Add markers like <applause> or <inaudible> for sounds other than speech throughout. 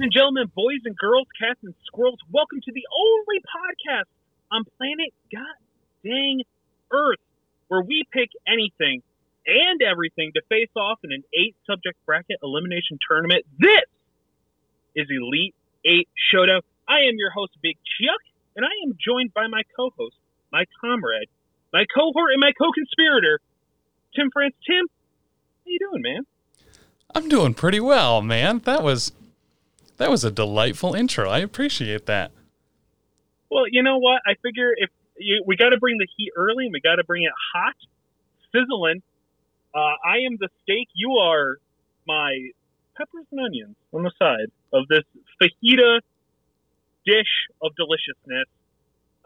Ladies and gentlemen, boys and girls, cats and squirrels, welcome to the only podcast on planet God dang Earth where we pick anything and everything to face off in an eight subject bracket elimination tournament. This is Elite Eight Showdown. I am your host, Big Chuck, and I am joined by my co host, my comrade, my cohort, and my co conspirator, Tim France. Tim, how you doing, man? I'm doing pretty well, man. That was that was a delightful intro. I appreciate that. Well, you know what? I figure if you, we got to bring the heat early and we got to bring it hot, sizzling. Uh, I am the steak. You are my peppers and onions on the side of this fajita dish of deliciousness.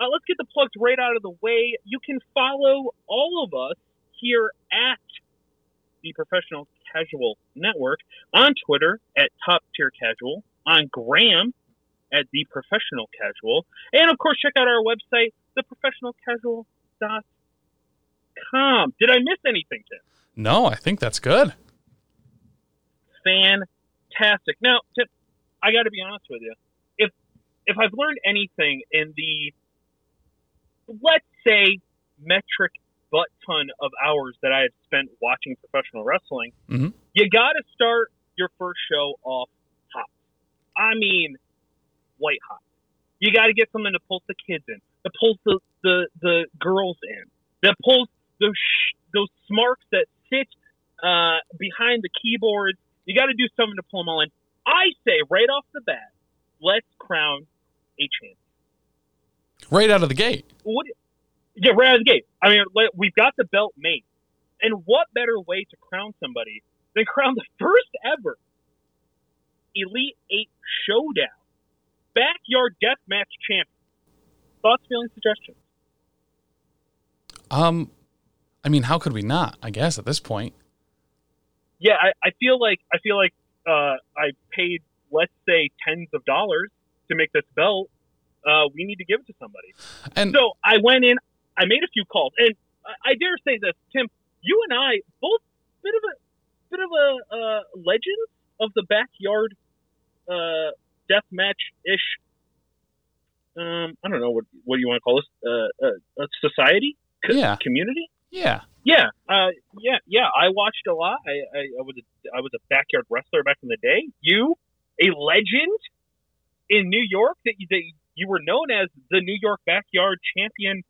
Uh, let's get the plugs right out of the way. You can follow all of us here at the Professional Casual Network on Twitter at Top Tier Casual, on Graham at The Professional Casual, and of course, check out our website, theprofessionalcasual.com. Did I miss anything, Tim? No, I think that's good. Fantastic. Now, Tim, I got to be honest with you. If if I've learned anything in the let's say metric butt ton of hours that I have spent watching professional wrestling, Mhm. you got to start your first show off. I mean, white hot. You got to get something to pulls the kids in, that pulls the, the, the girls in, that pulls those sh- those smarks that sit uh, behind the keyboards. You got to do something to pull them all in. I say right off the bat, let's crown a champion. Right out of the gate. What? Yeah, right out of the gate. I mean, we've got the belt made, and what better way to crown somebody than crown the first ever Elite Eight Showdown backyard death match champion? Thoughts, feelings, suggestions? Um I mean, how could we not? I guess at this point. Yeah, I, I feel like I feel like uh, I paid let's say tens of dollars to make this belt. Uh, we need to give it to somebody. And So I went in, I made a few calls, and I- I dare say this, Tim, you and I both bit of a bit of a uh, legend of the backyard uh, death match ish. Um, I don't know what what do you want to call this? Uh, uh, a society, Co- Yeah. community. yeah. Yeah, uh, yeah, yeah. I watched a lot. I, I, I was a, I was a backyard wrestler back in the day. You, a legend in New York that you, that you were known as the New York backyard champion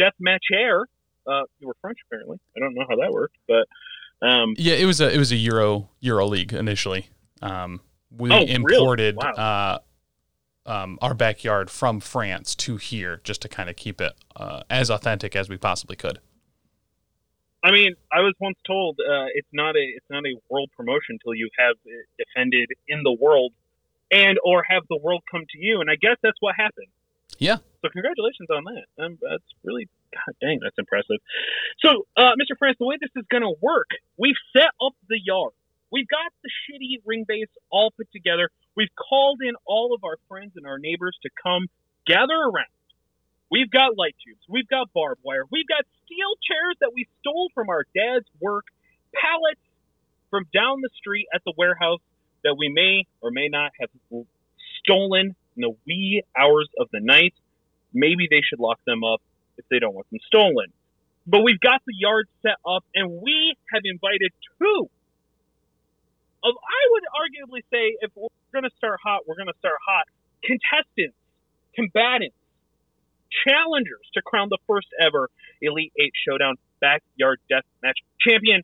deathmatch air. Uh, you were French apparently. I don't know how that worked, but um, Yeah, it was a it was a Euro Euro League initially. Um we Oh, really? imported Wow. uh um, our backyard from France to here just to kind of keep it uh, as authentic as we possibly could. I mean, I was once told uh, it's not a it's not a world promotion until you have it defended in the world and or have the world come to you, and I guess that's what happened. Yeah. So congratulations on that. Um, that's really God dang, that's impressive. So, uh, Mr. France, the way this is going to work, we've set up the yard. We've got the shitty ring base all put together. We've called in all of our friends and our neighbors to come gather around. We've got light tubes. We've got barbed wire. We've got steel chairs that we stole from our dad's work, pallets from down the street at the warehouse that we may or may not have stolen in the wee hours of the night. Maybe they should lock them up if they don't want them stolen. But we've got the yard set up, and we have invited two of, I would arguably say, if we're going to start hot, we're going to start hot. Contestants, combatants, challengers to crown the first ever Elite Eight Showdown Backyard Death Match champion.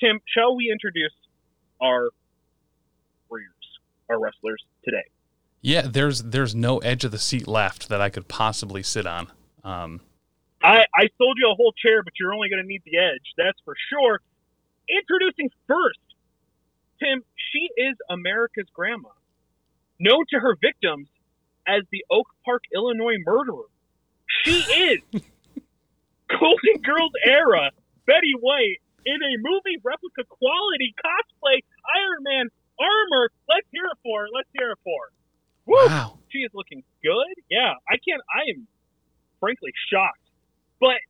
Tim, shall we introduce our warriors, our wrestlers today? Yeah, there's there's no edge of the seat left that I could possibly sit on. Um, I, I sold you a whole chair, but you're only going to need the edge. That's for sure. Introducing first, Tim, she is America's grandma, known to her victims as the Oak Park, Illinois murderer. She <laughs> is Golden Girls era Betty White in a movie replica quality cosplay Iron Man armor. Let's hear it for her. Let's hear it for her. Woo! wow. she is looking good. Yeah, I can't. I am frankly shocked. But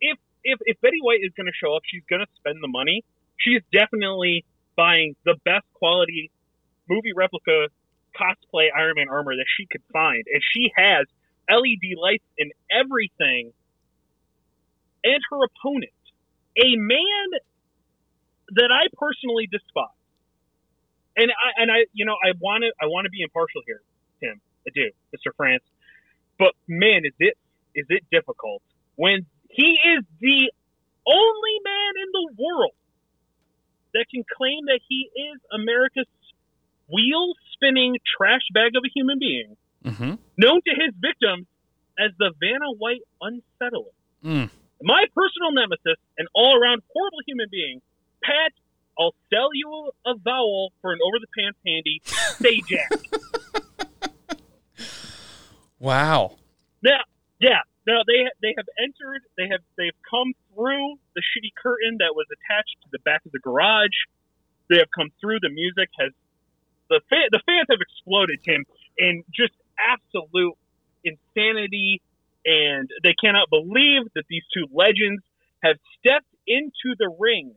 if if if Betty White is going to show up, she's going to spend the money. She is definitely buying the best quality movie replica cosplay Iron Man armor that she could find, and she has LED lights in everything. And her opponent, a man that I personally despise, and I and I, you know, I want to I want to be impartial here, Tim. I do, Mr. France. But man, is it is it difficult when he is the only man in the world that can claim that he is America's wheel spinning trash bag of a human being, Mm-hmm. known to his victims as the Vanna White Unsettler. Mm. My personal nemesis and all around horrible human being, Pat, I'll sell you a vowel for an over the pants handy. Say Jack. <laughs> Wow. Now, yeah. Now they they have entered. They have they've come through the shitty curtain that was attached to the back of the garage. They have come through. The music has the fan, the fans have exploded, Tim, in just absolute insanity, and they cannot believe that these two legends have stepped into the ring.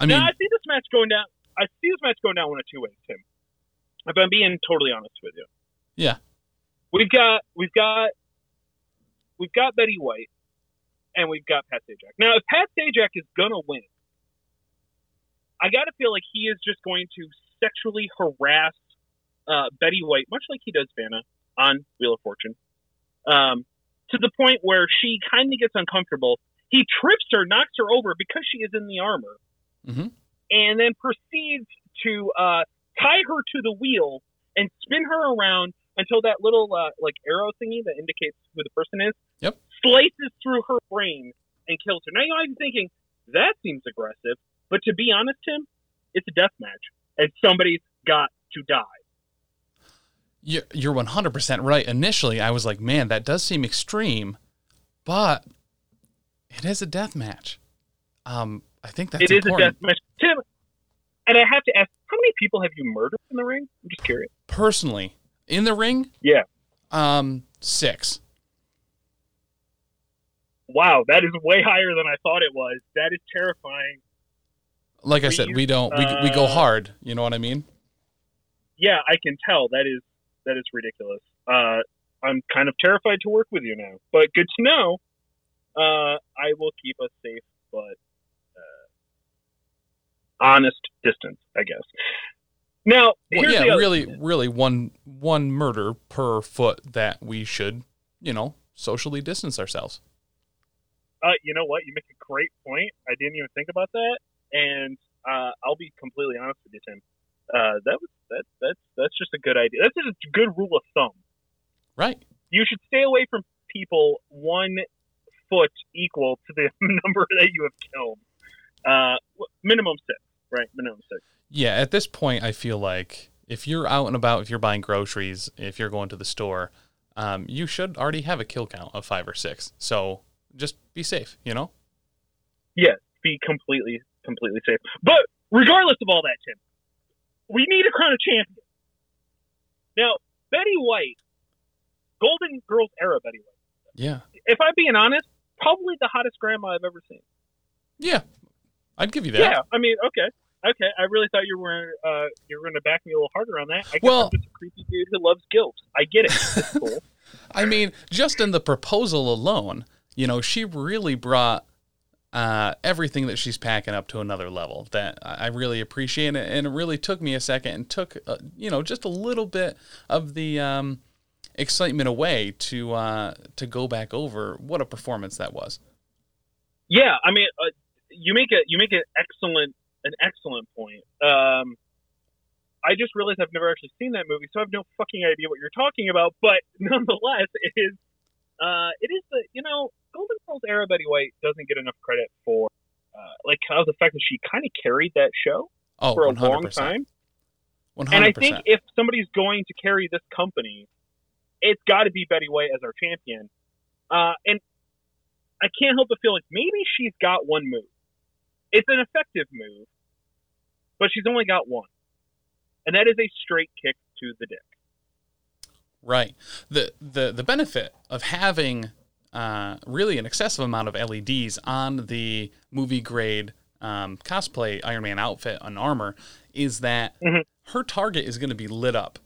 I mean, now I see this match going down. I see this match going down one of two ways, Tim. If I'm being totally honest with you. Yeah. We've got we've got we've got Betty White and we've got Pat Sajak. Now if Pat Sajak is gonna win, I gotta feel like he is just going to sexually harass uh, Betty White, much like he does Vanna on Wheel of Fortune. Um, to the point where she kind of gets uncomfortable. He trips her, knocks her over because she is in the armor Mhm. and then proceeds to uh, tie her to the wheel and spin her around until that little uh, like arrow thingy that indicates who the person is. Slices through her brain and kills her. Now you might be thinking that seems aggressive, but to be honest, Tim, it's a death match, and somebody's got to die. you- you're 100% right. Initially, I was like, man, that does seem extreme, but it is a death match. Um, I think that's it is a important. death match, Tim. And I have to ask, how many people have you murdered in the ring? I'm just curious. Personally, in the ring, Yeah. um, six. Wow, that is way higher than I thought it was. That is terrifying. Like I said, we don't we, we go uh, hard. You know what I mean? yeah, I can tell that is that is ridiculous. Uh, I'm kind of terrified to work with you now, but good to know. Uh, I will keep us safe, but uh, honest distance, I guess. Now, Well, yeah, really, really one one murder per foot that we should, you know, socially distance ourselves. Uh, you know what? You make a great point. I didn't even think about that, and uh, I'll be completely honest with you, Tim. Uh, that was that that's that's just a good idea. That's just a good rule of thumb. Right. you should stay away from people one foot equal to the <laughs> number that you have killed. Uh, minimum six, right? Minimum six. Yeah, at this point, I feel like if you're out and about, if you're buying groceries, if you're going to the store, um, you should already have a kill count of five or six. So just be safe, you know? Yeah, be completely, completely safe. But regardless of all that, Tim, we need a crown of champion. Now, Betty White, Golden Girls era Betty White. Yeah. If I'm being honest, probably the hottest grandma I've ever seen. Yeah. I'd give you that. Yeah, I mean, okay, okay. I really thought you were uh, you were going to back me a little harder on that. I guess Well- I'm just a creepy dude who loves guilt. I get it. Cool. <laughs> I mean, just in the proposal alone, you know, she really brought uh, everything that she's packing up to another level that I really appreciate. it. And it really took me a second and took, uh, you know, just a little bit of the um, excitement away to uh, to go back over what a performance that was. Yeah, I mean, uh, you make a you make an excellent an excellent point. Um, I just realized I've never actually seen that movie, so I have no fucking idea what you're talking about. But <laughs> nonetheless, it is uh, it is the you know Golden Girls era Betty White doesn't get enough credit for uh, like how the fact that she kind of carried that show Oh, for a 100%. long time. 100%. And I think if somebody's going to carry this company, it's got to be Betty White as our champion. Uh, and I can't help but feel like maybe she's got one move. It's an effective move, but she's only got one, and that is a straight kick to the dick. Right. The the the benefit of having uh, really an excessive amount of LEDs on the movie grade um, cosplay Iron Man outfit and armor is that Mhm. her target is going to be lit up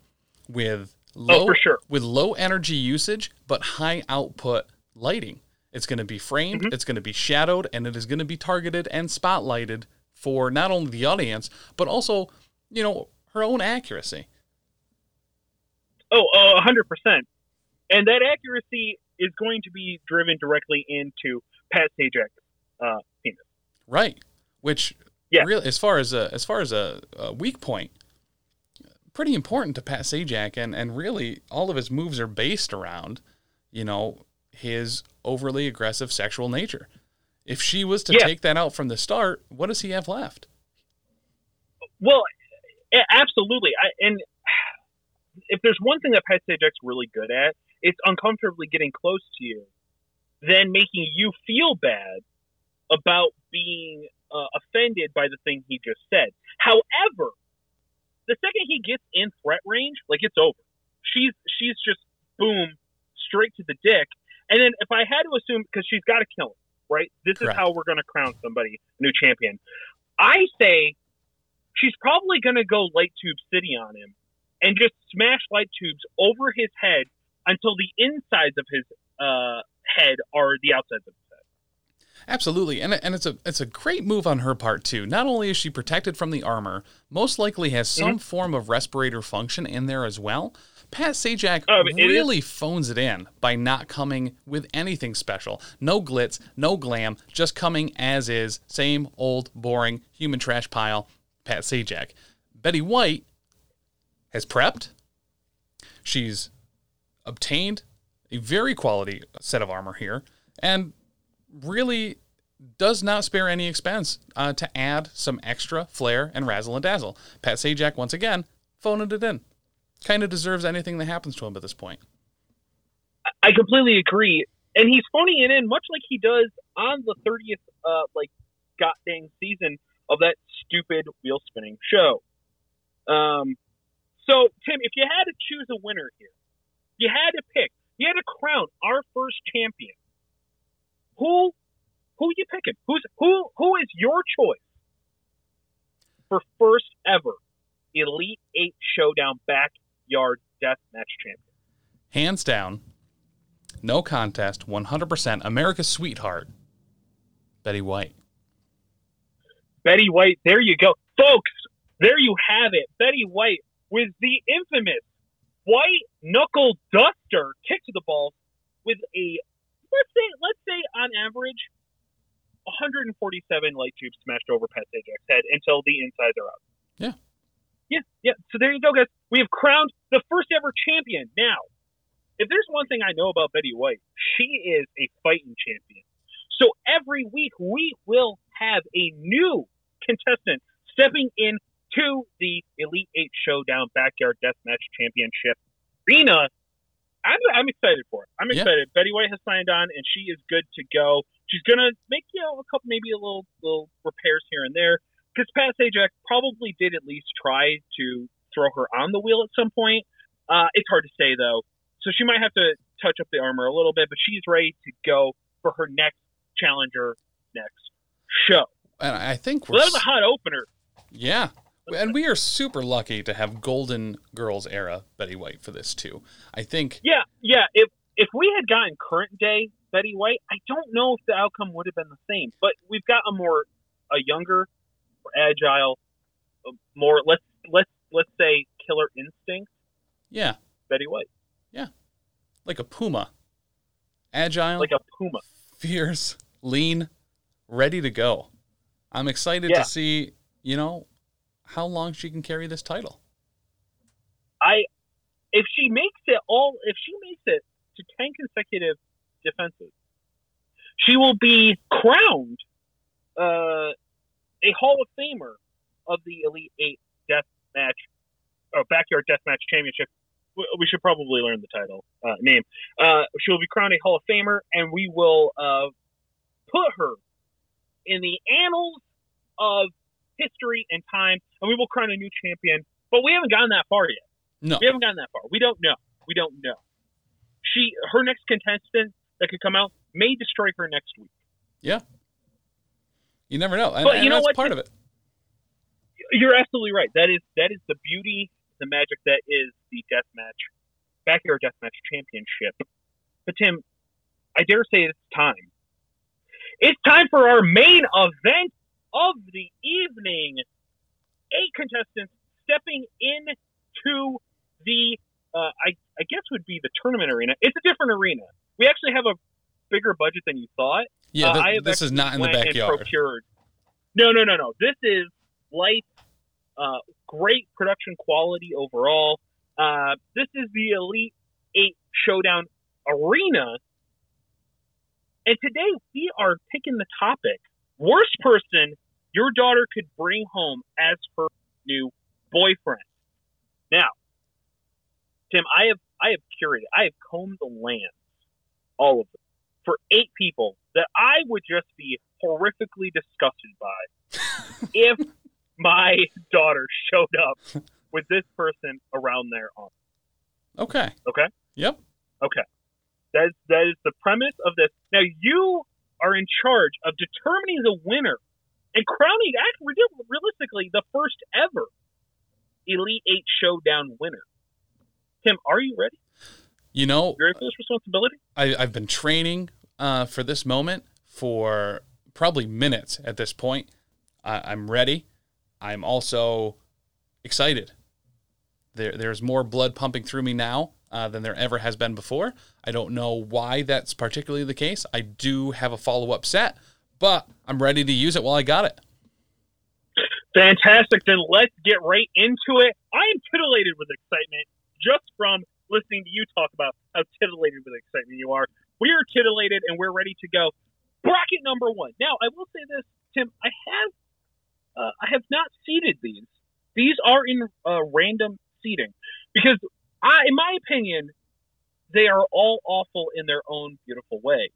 with low Oh, sure. with low energy usage but high output lighting. It's going to be framed, Mm-hmm. it's going to be shadowed, and it is going to be targeted and spotlighted for not only the audience but also, you know, her own accuracy. Oh, a hundred percent. And that accuracy is going to be driven directly into Pat Sajak's uh, penis. Right. Which Yeah. really as far as a as far as a, a weak point, pretty important to Pat Sajak and, and really all of his moves are based around, you know, his overly aggressive sexual nature. If she was to Yeah. take that out from the start, what does he have left? Well, absolutely. I, and if there's one thing that Pat Sajak's really good at, it's uncomfortably getting close to you, then making you feel bad about being uh, offended by the thing he just said. However, the second he gets in threat range, like it's over. She's she's just boom straight to the dick. And then if I had to assume, because she's got to kill him, right? This Correct. is how we're going to crown somebody new champion. I say she's probably going to go light tube city on him and just smash light tubes over his head until the insides of his uh, head are the outsides of his head. Absolutely, and and it's a it's a great move on her part too. Not only is she protected from the armor, most likely has Mm-hmm. some form of respirator function in there as well. Pat Sajak Oh, it really phones it in by not coming with anything special. No glitz, no glam, just coming as is, same old boring human trash pile. Pat Sajak. Betty White has prepped. She's obtained a very quality set of armor here, and really does not spare any expense uh, to add some extra flair and razzle and dazzle. Pat Sajak, once again, phoning it in. Kind of deserves anything that happens to him at this point. I completely agree. And he's phoning it in much like he does on the 30th, uh, like, god dang season of that stupid wheel spinning show. Um, so, Tim, if you had to choose a winner here, you had to pick, you had to crown our first champion. Who, who are you picking? Who's who? Who is your choice for first ever Elite Eight Showdown Backyard Death Match champion? Hands down, no contest, 100% America's sweetheart, Betty White. Betty White. There you go, folks. There you have it. Betty White with the infamous white knuckle duster kick to the balls with a let's say let's say on average 147 light tubes smashed over Pat Sajak's head until the insides are out. Yeah. Yeah, yeah. So there you go, guys. We have crowned the first ever champion. Now, if there's one thing I know about Betty White, she is a fighting champion. So every week we will have a new contestant stepping in to the Elite Eight Showdown Backyard Deathmatch Championship arena. I'm, I'm excited for it. I'm Yeah. excited. Betty White has signed on, and she is good to go. She's gonna make you know a couple, maybe a little little repairs here and there. Because Pat Sajak probably did at least try to throw her on the wheel at some point. Uh, it's hard to say though, so she might have to touch up the armor a little bit. But she's ready to go for her next challenger next show. And I think we're Well, that was a hot opener. Yeah. And we are super lucky to have Golden Girls era Betty White for this too. I think Yeah, yeah. If if we had gotten current day Betty White, I don't know if the outcome would have been the same. But we've got a more a younger, more agile, more let's let's let's say killer instinct yeah, Betty White, Yeah. like a puma. Agile, like a puma. fierce, lean, ready to go. I'm excited Yeah. to see, you know, how long she can carry this title. I if she makes it all if she makes it to ten consecutive defenses, she will be crowned uh, a Hall of Famer of the Elite Eight Death Match or Backyard Death Match Championship. We should probably learn the title uh, name. Uh, she will be crowned a Hall of Famer, and we will uh, put her in the annals of history and time, and we will crown a new champion. But we haven't gotten that far yet. No. We haven't gotten that far. We don't know. We don't know. She, her next contestant that could come out may destroy her next week. Yeah, You never know, and, But and you know that's what? part of it. You're absolutely right. That is that is the beauty, the magic that is the death match, backyard death match championship. But Tim, I dare say it's time. It's time for our main event of the evening. Eight contestants stepping into the, uh, I, I guess would be the tournament arena. It's a different arena. We actually have a bigger budget than you thought. Yeah, Uh, th- this is not in the backyard. Procured. No, no, no, no. This is light, uh, great production quality overall. Uh, this is the Elite Eight Showdown Arena. And today we are picking the topic worst person your daughter could bring home as her new boyfriend. Now, Tim, I have I have curated, I have combed the land, all of them, for eight people that I would just be horrifically disgusted by <laughs> if my daughter showed up with this person around their arm. Okay. Okay. Yep. Okay. That is, that is the premise of this. Now you are in charge of determining the winner and crowning, actually, realistically, the first ever Elite Eight Showdown winner. Tim, are you ready? You know, You ready for this responsibility? I, I've been training uh, for this moment for probably minutes at this point. I, I'm ready. I'm also excited. There, there's more blood pumping through me now uh, than there ever has been before. I don't know why that's particularly the case. I do have a follow up set, but I'm ready to use it while I got it. Fantastic. Then let's get right into it. I am titillated with excitement just from listening to you talk about how titillated with excitement you are. We are titillated and we're ready to go. Bracket number one. Now, I will say this, Tim. I have, uh, I have not seeded these. These are in uh, random seeding because, I, in my opinion, they are all awful in their own beautiful way.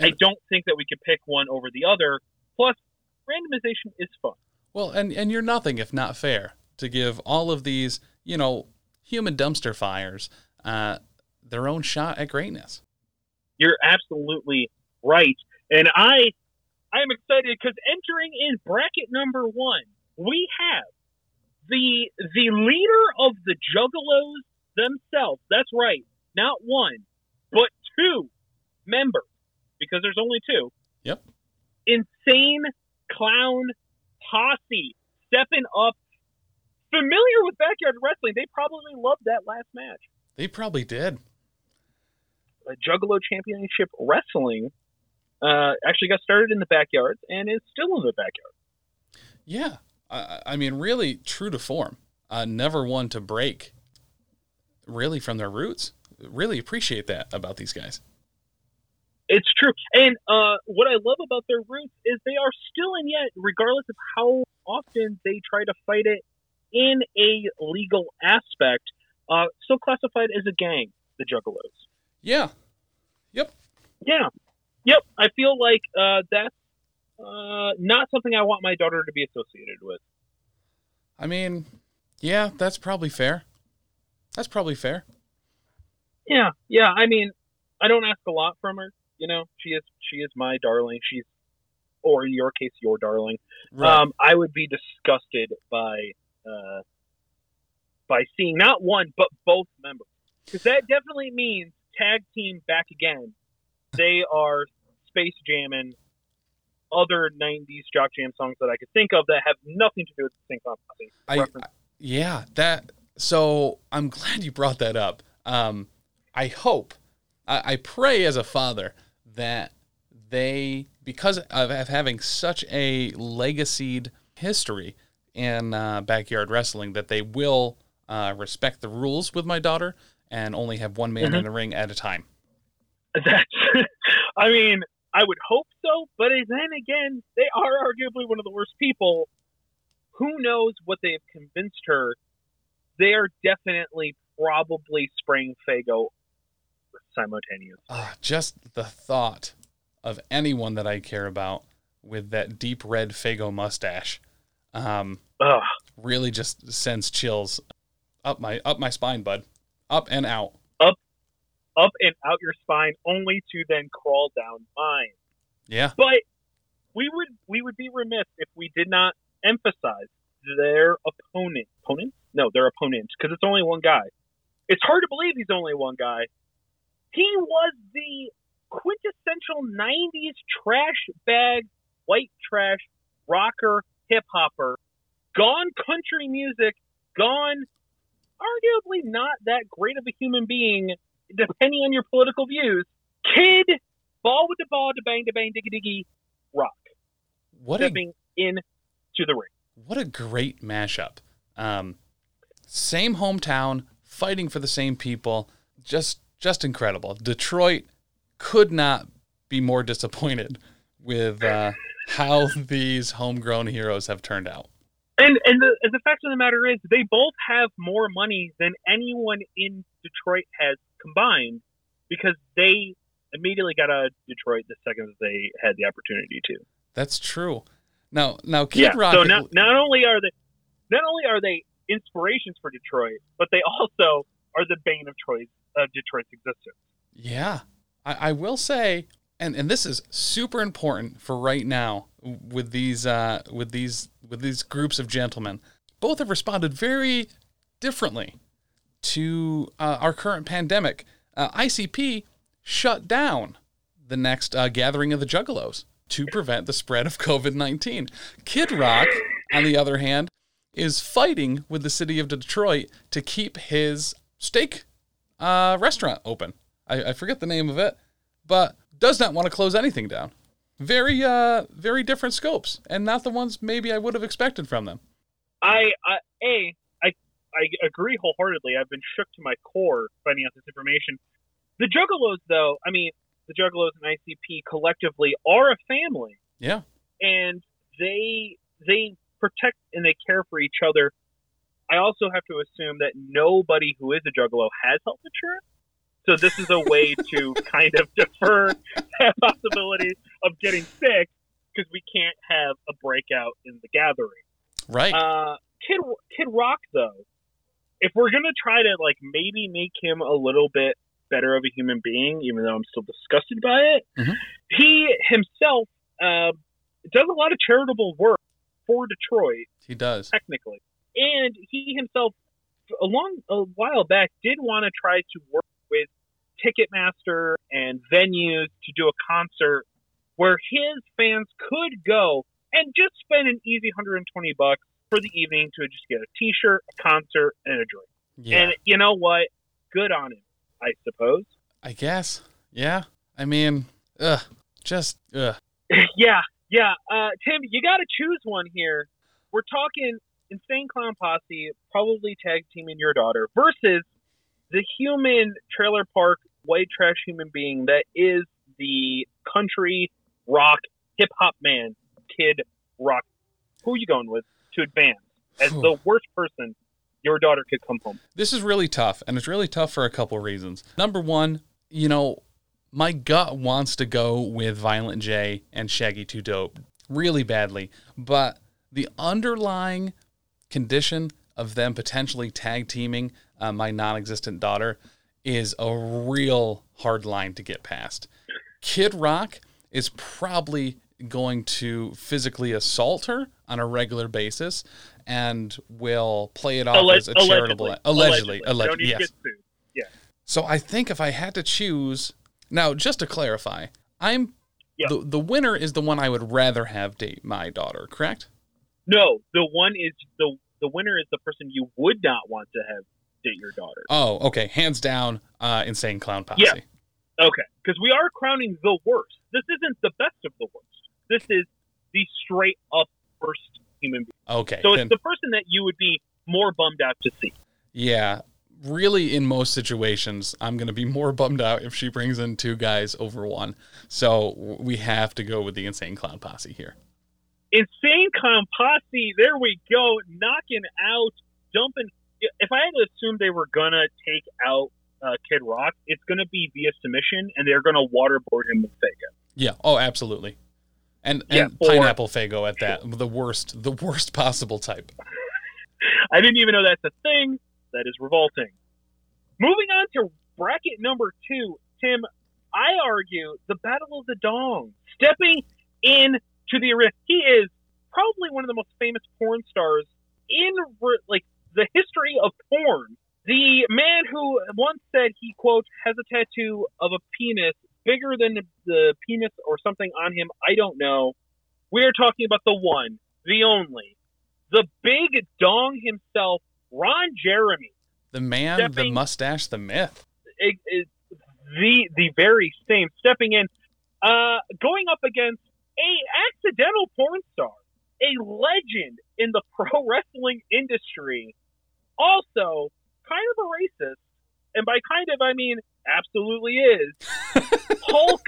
I don't think that we could pick one over the other. Plus, randomization is fun. Well, and, and you're nothing if not fair to give all of these, you know, human dumpster fires uh, their own shot at greatness. You're absolutely right, and I I am excited because entering in bracket number one, we have the the leader of the Juggalos themselves. That's right, not one, but two members, because there's only two. Yep. Insane clown posse stepping up. Familiar with backyard wrestling, they probably loved that last match. They probably did. uh, Juggalo Championship Wrestling uh, actually got started in the backyards and is still in the backyard. Yeah. I, I mean, really true to form. Uh, never one to break really from their roots. Really appreciate that about these guys. It's true. And uh, what I love about their roots is they are still and yet, regardless of how often they try to fight it in a legal aspect, uh, still classified as a gang, the Juggalos. Yeah. Yep. Yeah. Yep. I feel like uh, that's uh, not something I want my daughter to be associated with. I mean, yeah, that's probably fair. That's probably fair. Yeah, yeah. I mean, I don't ask a lot from her. You know, she is she is my darling. She's, or in your case, your darling. Right. Um, I would be disgusted by uh, by seeing not one but both members, because that definitely means tag team back again. They are space jamming other '90s jock jam songs that I could think of that have nothing to do with the synchron posse. I. I- yeah, that. So I'm <laughs> glad you brought that up. Um, I hope, I, I pray as a father that they, because of, of having such a legacied history in uh, backyard wrestling, that they will uh, respect the rules with my daughter and only have one man Mhm. in the ring at a time. That's, <laughs> I mean, I would hope so, but then again, they are arguably one of the worst people. Who knows what they have convinced her? They are definitely probably spraying Faygo simultaneously. Ah, just the thought of anyone that I care about with that deep red Faygo mustache. Um, Ugh. really just sends chills up my up my spine, bud. Up and out. Up and out your spine, only to then crawl down mine. Yeah. But we would we would be remiss if we did not emphasize their opponent. Opponent? No, their opponent, because it's only one guy. It's hard to believe he's only one guy. He was the quintessential '90s trash bag, white trash rocker, hip hopper, gone country music, gone arguably not that great of a human being, depending on your political views. Kid, ball with the ball, to bang, to bang, diggy, diggy, rock. What a in to the ring. what a great mashup. Um, same hometown, fighting for the same people. Just just incredible. Detroit could not be more disappointed with uh, how these homegrown heroes have turned out. And and the, and the fact of the matter is, they both have more money than anyone in Detroit has combined because they immediately got out of Detroit the second they had the opportunity to. That's true. Now, now, Kid yeah. Rock. So not not only are they not only are they inspirations for Detroit, but they also are the bane of of Detroit's existence. Yeah, I, I will say, and and this is super important for right now with these uh, with these with these groups of gentlemen. Both have responded very differently to uh, our current pandemic. Uh, ICP shut down the next uh, gathering of the Juggalos to prevent the spread of COVID nineteen. Kid Rock, on the other hand, is fighting with the city of Detroit to keep his steak uh, restaurant open. I, I forget the name of it, but does not want to close anything down. Very, uh, very different scopes, and not the ones maybe I would have expected from them. I, I a I I agree wholeheartedly. I've been shook to my core finding out this information. The Juggalos, though, I mean, the Juggalos and ICP collectively are a family, Yeah, and they they protect and they care for each other. I also have to assume that nobody who is a Juggalo has health insurance. So this is a way <laughs> to kind of defer that possibility of getting sick because we can't have a breakout in the gathering. right. Uh, Kid Kid Rock though, if we're gonna try to like maybe make him a little bit better of a human being, even though I'm still disgusted by it, Mhm. he himself uh, does a lot of charitable work for Detroit, he does. technically, and he himself, a long a while back, did want to try to work with Ticketmaster and venues to do a concert where his fans could go and just spend an easy 120 bucks for the evening to just get a T-shirt, a concert, and a drink. Yeah, And you know what? Good on him, I suppose. I guess. Yeah. I mean, ugh, just ugh. <laughs> yeah, yeah. Uh, Tim, you got to choose one here. We're talking Insane Clown Posse, probably tag teaming your daughter, versus the human trailer park white trash human being that is the country rock hip hop man, Kid Rock. Who are you going with to advance as the worst person your daughter could come home? This is really tough, and it's really tough for a couple reasons. Number one, you know, my gut wants to go with Violent J and Shaggy Two Dope really badly, but the underlying condition of them potentially tag teaming uh, my non-existent daughter is a real hard line to get past. Kid Rock is probably going to physically assault her on a regular basis and will play it off Alleg- as a charitable allegedly allegedly, allegedly yes sued. so I think if I had to choose now, just to clarify, I'm Yeah. the the winner is the one I would rather have date my daughter. Correct? No, the one is the the winner is the person you would not want to have date your daughter. Oh, okay, hands down, uh, insane clown posse. Yeah. Okay, because we are crowning the worst. This isn't the best of the worst. This is the straight up worst human being. Okay, So it's then- the person that you would be more bummed out to see. yeah. Really, in most situations, I'm going to be more bummed out if she brings in two guys over one. So we have to go with the insane clown posse here. Insane Clown there we go, knocking out, dumping. If I had to assume they were gonna take out uh, Kid Rock, it's gonna be via submission, and they're gonna waterboard him with Faygo. Yeah. Oh, absolutely. And Yeah, and pineapple faygo at that, the worst, the worst possible type. I didn't even know that's a thing. That is revolting. Moving on to bracket number two, Tim, I argue the Battle of the Dong. Stepping in to the arena. He is probably one of the most famous porn stars in like the history of porn. The man who once said he quote has a tattoo of a penis bigger than the, penis or something on him. I don't know. We are talking about the one, the only, the big dong himself, Ron Jeremy. The man, the mustache, the myth. it, it, the the very same stepping in, uh, going up against a accidental porn star, a legend in the <laughs> pro wrestling industry, also kind of a racist, and by kind of I mean absolutely is. <laughs> Hulk,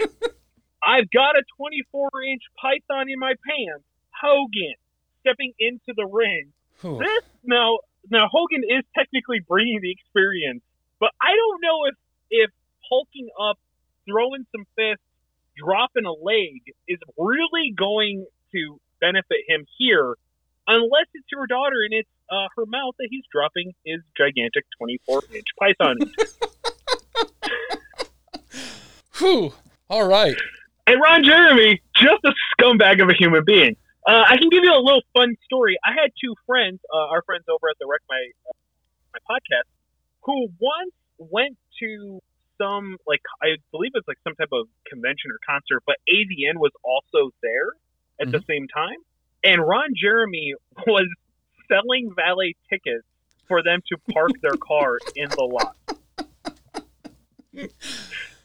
I've got a 24 inch python in my pants. Hogan stepping into the ring Whew. this now now Hogan is technically bringing the experience, but I don't know if if hulking up, throwing some fists, dropping a leg is really going to benefit him here, unless it's your daughter and it's uh, her mouth that he's dropping his gigantic 24 inch python. <laughs> Whew. All right. and Ron Jeremy, just a scumbag of a human being. Uh, I can give you a little fun story. I had two friends, uh, our friends over at the Wreck My uh, My podcast, who once went to some like I believe it's like some type of convention or concert, but AVN was also there at the mm-hmm. same time, and Ron Jeremy <laughs> was selling valet tickets for them to park their <laughs> car in the lot.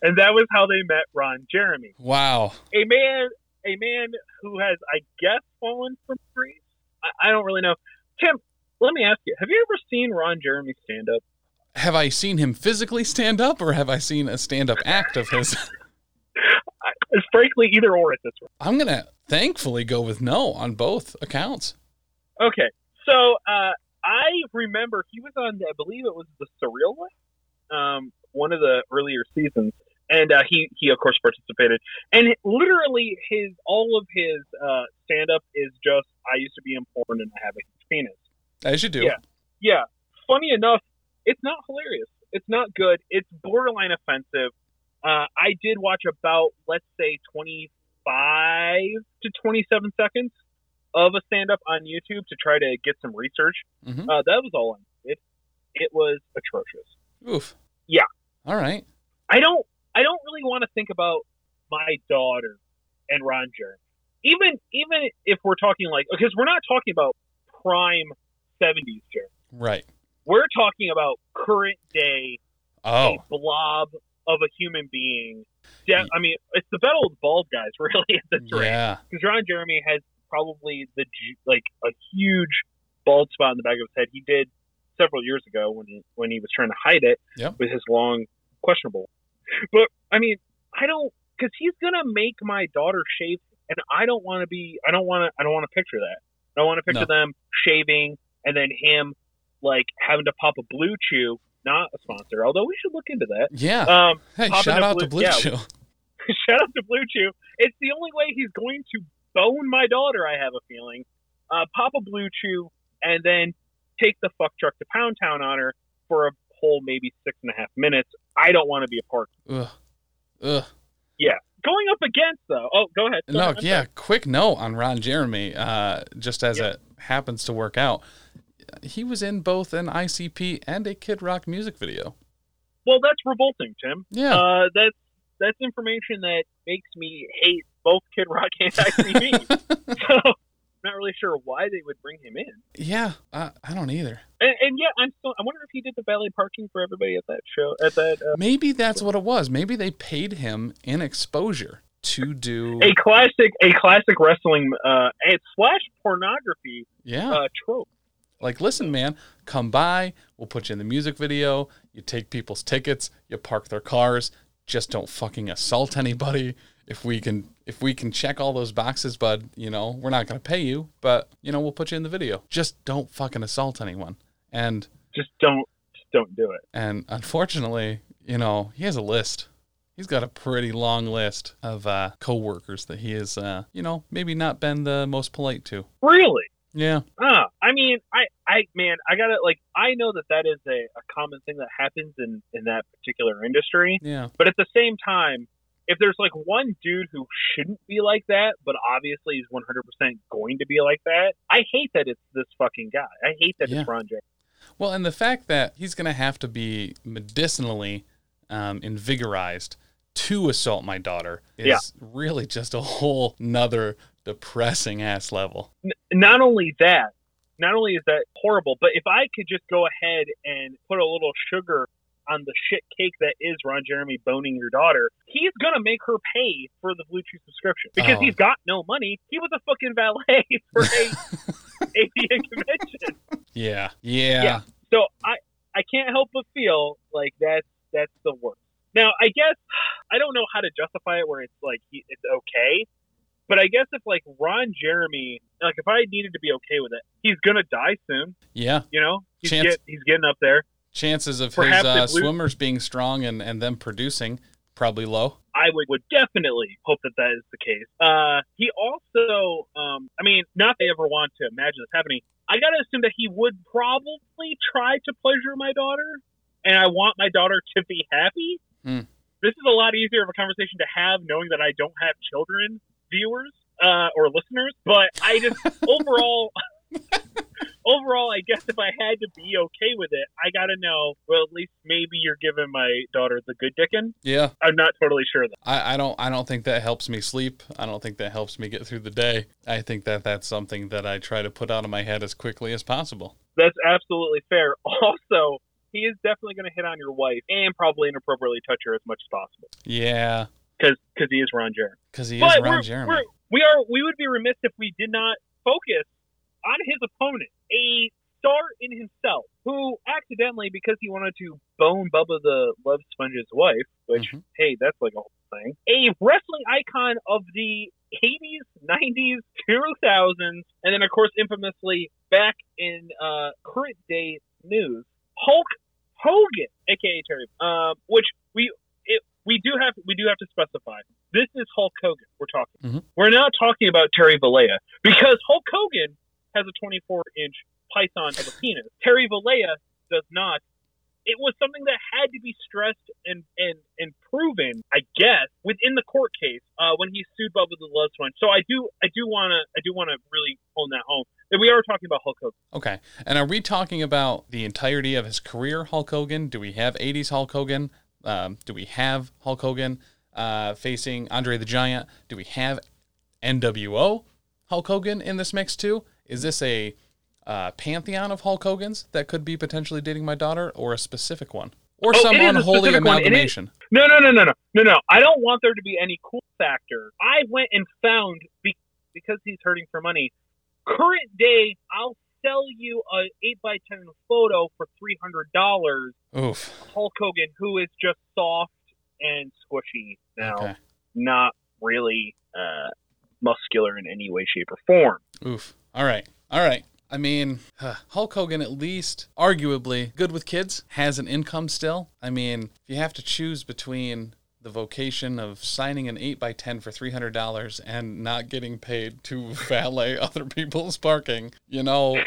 And that was how they met Ron Jeremy Wow. a man a man who has I guess fallen from grace. I, I don't really know. Tim, let me ask you: Have you ever seen Ron Jeremy stand up? Have I seen him physically stand up or have I seen a stand up act of his? <laughs> I, frankly, either or at this point. I'm going to thankfully go with no on both accounts. Okay, so uh, I remember he was on. I believe it was the Surreal one, um, one of the earlier seasons, and uh, he he of course participated. And literally, his all of his uh, stand up is just I used to be in porn and I have a penis. As you do. Yeah. yeah, funny enough, it's not hilarious. It's not good. It's borderline offensive. Uh, I did watch about, let's say, 25 to 27 seconds of a stand up on YouTube to try to get some research. Mhm. Uh, that was all I did. It was atrocious. Oof. Yeah. All right. I don't I don't really want to think about my daughter and Ron Jeremy. Even even if we're talking like because we're not talking about prime 70s Jeremy. Right. We're talking about current day Oh. a blob of a human being. Yeah, I mean, it's the battle of the bald guys, <laughs> really, at this rate. Yeah. Because Ron Jeremy has probably the like a huge bald spot in the back of his head. He did several years ago when he when he was trying to hide it Yep. with his long questionable. But I mean, I don't because he's gonna make my daughter shave, and I don't want to be. I don't want to. I don't want to picture that. I don't want to picture No. them shaving and then him like having to pop a blue chew. Not a sponsor, although we should look into that. Yeah. Um, hey, shout out to blue- Blue yeah. Chew. <laughs> shout out to Blue Chew. It's the only way he's going to bone my daughter. I have a feeling. Uh, pop a Blue Chew and then take the fuck truck to Pound Town on her for a whole maybe six and a half minutes. I don't want to be a part. Ugh. Ugh. Yeah going up against though. Oh, go ahead. Go No, ahead. Yeah, quick note on Ron Jeremy, uh, just as Yeah. it happens to work out. He was in both an ICP and a Kid Rock music video. Well, that's revolting, Tim. Yeah. Uh, that's that's information that makes me hate both Kid Rock and ICP. <laughs> so, not really sure why they would bring him in. yeah, I, I don't either. And, and yeah, I'm still. I wonder if he did the valet parking for everybody at that show. At that uh, Maybe that's what it was. Maybe they paid him in exposure to do. a classic, a classic wrestling uh, slash pornography Yeah. uh, trope. Like, listen, man, come by. We'll put you in the music video. You take people's tickets. You park their cars. Just don't fucking assault anybody. If we can, if we can check all those boxes, bud, you know, we're not gonna pay you, but you know, we'll put you in the video. Just don't fucking assault anyone. And Just don't, just don't do it. and unfortunately, you know, he has a list. He's got a pretty long list of uh, coworkers that he has, uh, you know, maybe not been the most polite to. Really? Yeah. Ah, I mean, I, I, man, I gotta like, I know that that is a, a common thing that happens in in that particular industry. Yeah. But at the same time, if there's like one dude who shouldn't be like that, but obviously he's 100% going to be like that, I hate that it's this fucking guy. I hate that Yeah. it's Ron Jeremy. Well, and the fact that he's going to have to be medicinally um, invigorized to assault my daughter is Yeah. really just a whole nother depressing ass level. N- not only that, not only is that horrible, but if I could just go ahead and put a little sugar on the shit cake that is Ron Jeremy boning your daughter, he's gonna make her pay for the BlueChew subscription because Oh. he's got no money. He was a fucking valet <laughs> for a <laughs> APA convention. Yeah. Yeah. Yeah. So I I can't help but feel like that's that's the worst. Now I guess I don't know how to justify it where it's like he, it's okay, but I guess if like Ron Jeremy, like if I needed to be okay with it, he's gonna die soon. Yeah. You know, he's Chance- get, he's getting up there. Chances of Perhaps his uh, swimmers being strong and, and them producing probably low. I would, would definitely hope that that is the case. Uh, he also, um, I mean, not that I ever want to imagine this happening. I gotta assume that he would probably try to pleasure my daughter, and I want my daughter to be happy. Hmm. This is a lot easier of a conversation to have knowing that I don't have children, viewers uh, or listeners. But I just <laughs> overall. <laughs> Overall, I guess if I had to be okay with it, I gotta know. Well, at least maybe you're giving my daughter the good dickin'. Yeah. I'm not totally sure though. I, I don't I don't think that helps me sleep. I don't think that helps me get through the day. I think that that's something that I try to put out of my head as quickly as possible. That's absolutely fair. <laughs> Also, he is definitely going to hit on your wife and probably inappropriately touch her as much as possible Yeah, because because he is Ron Jeremy. because he is Ron we're, Jeremy. we're, we are we would be remiss if we did not focus on his opponent, a star in himself, who accidentally, because he wanted to bone Bubba the Love Sponge's wife, which Mhm. hey, that's like a whole thing, a wrestling icon of the 80s, 90s, 2000s, and then of course infamously back in uh, current day news, Hulk Hogan, aka Terry, um, which we we do have we do have to specify. This is Hulk Hogan we're talking. Mm-hmm. We're not talking about Terry Bollea because Hulk Hogan has a 24 inch python of a penis. Terry Bollea does not. It was something that had to be stressed and, and, and proven, I guess, within the court case uh, when he sued Bubba the Love Sponge. So I do I do want to I do want to really hone that home. that we are talking about Hulk Hogan. Okay. And are we talking about the entirety of his career, Hulk Hogan? Do we have 80s Hulk Hogan? Um, do we have Hulk Hogan uh, facing Andre the Giant? Do we have NWO Hulk Hogan in this mix too? Is this a uh, pantheon of Hulk Hogan's that could be potentially dating my daughter, or a specific one, or Oh, some it is a unholy specific one. It is- amalgamation? No, no, no, no, no, no, no. I don't want there to be any cool factor. I went and found be- because he's hurting for money. Current day, I'll sell you a eight by ten photo for three hundred dollars. Oof. Hulk Hogan, who is just soft and squishy now, Okay. not really uh, muscular in any way, shape, or form. Oof. All right. All right. I mean, Hulk Hogan, at least arguably good with kids, has an income still. I mean, if you have to choose between the vocation of signing an 8 by 10 for $300 and not getting paid to <laughs> valet other people's parking, you know,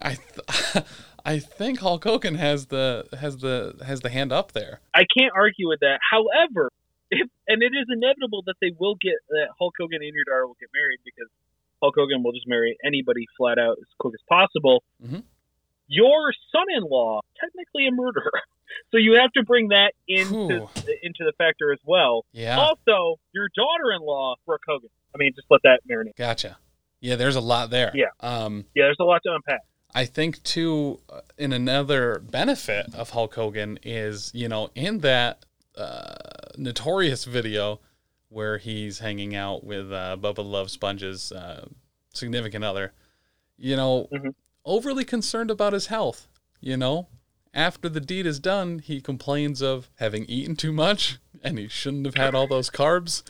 I th- <laughs> I think Hulk Hogan has the has the has the hand up there. I can't argue with that. However, if, and it is inevitable that they will get that Hulk Hogan and your daughter will get married because Hulk Hogan will just marry anybody flat out as quick as possible. mm-hmm. Your son-in-law technically a murderer, so you have to bring that into Whew. into the factor as well. Yeah. Also, your daughter-in-law Brooke Hogan. I mean, just let that marinate. Gotcha. Yeah, there's a lot there. Yeah. Um Yeah, there's a lot to unpack. I think too, uh, in another benefit of Hulk Hogan is, you know, in that uh, notorious video where he's hanging out with uh, Bubba Love Sponge's uh, significant other, you know, Mhm. overly concerned about his health. You know, after the deed is done, he complains of having eaten too much and he shouldn't have had all those carbs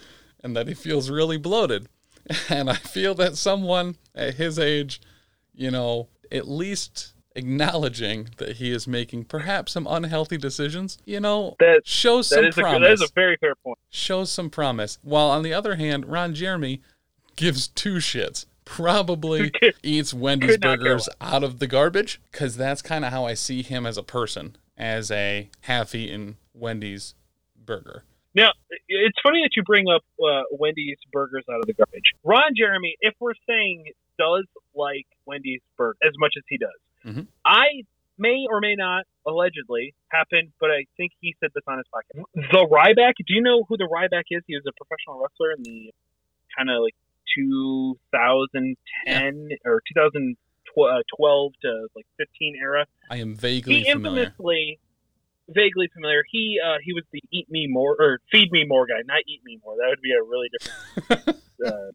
and that he feels really bloated. <laughs> And I feel that someone at his age, you know, at least acknowledging that he is making perhaps some unhealthy decisions, you know, That shows that some is a promise. that is a very fair point. shows some promise. While on the other hand, Ron Jeremy gives two shits. Probably <laughs> eats Wendy's Could not care burgers out of the garbage because that's kind of how I see him as a person, as a half-eaten Wendy's burger. Now, it's funny that you bring up uh, Wendy's burgers out of the garbage. Ron Jeremy, if we're saying does like Wendy's burger as much as he does, Mhm. I may or may not allegedly happen, but I think he said this on his podcast. The Ryback. Do you know who the Ryback is? He was a professional wrestler in the kind of like 2010 or 2012 to like 15 era. I am vaguely he familiar. infamously vaguely familiar. He uh he was the eat me more or feed me more guy not eat me more. That would be a really different <laughs> uh,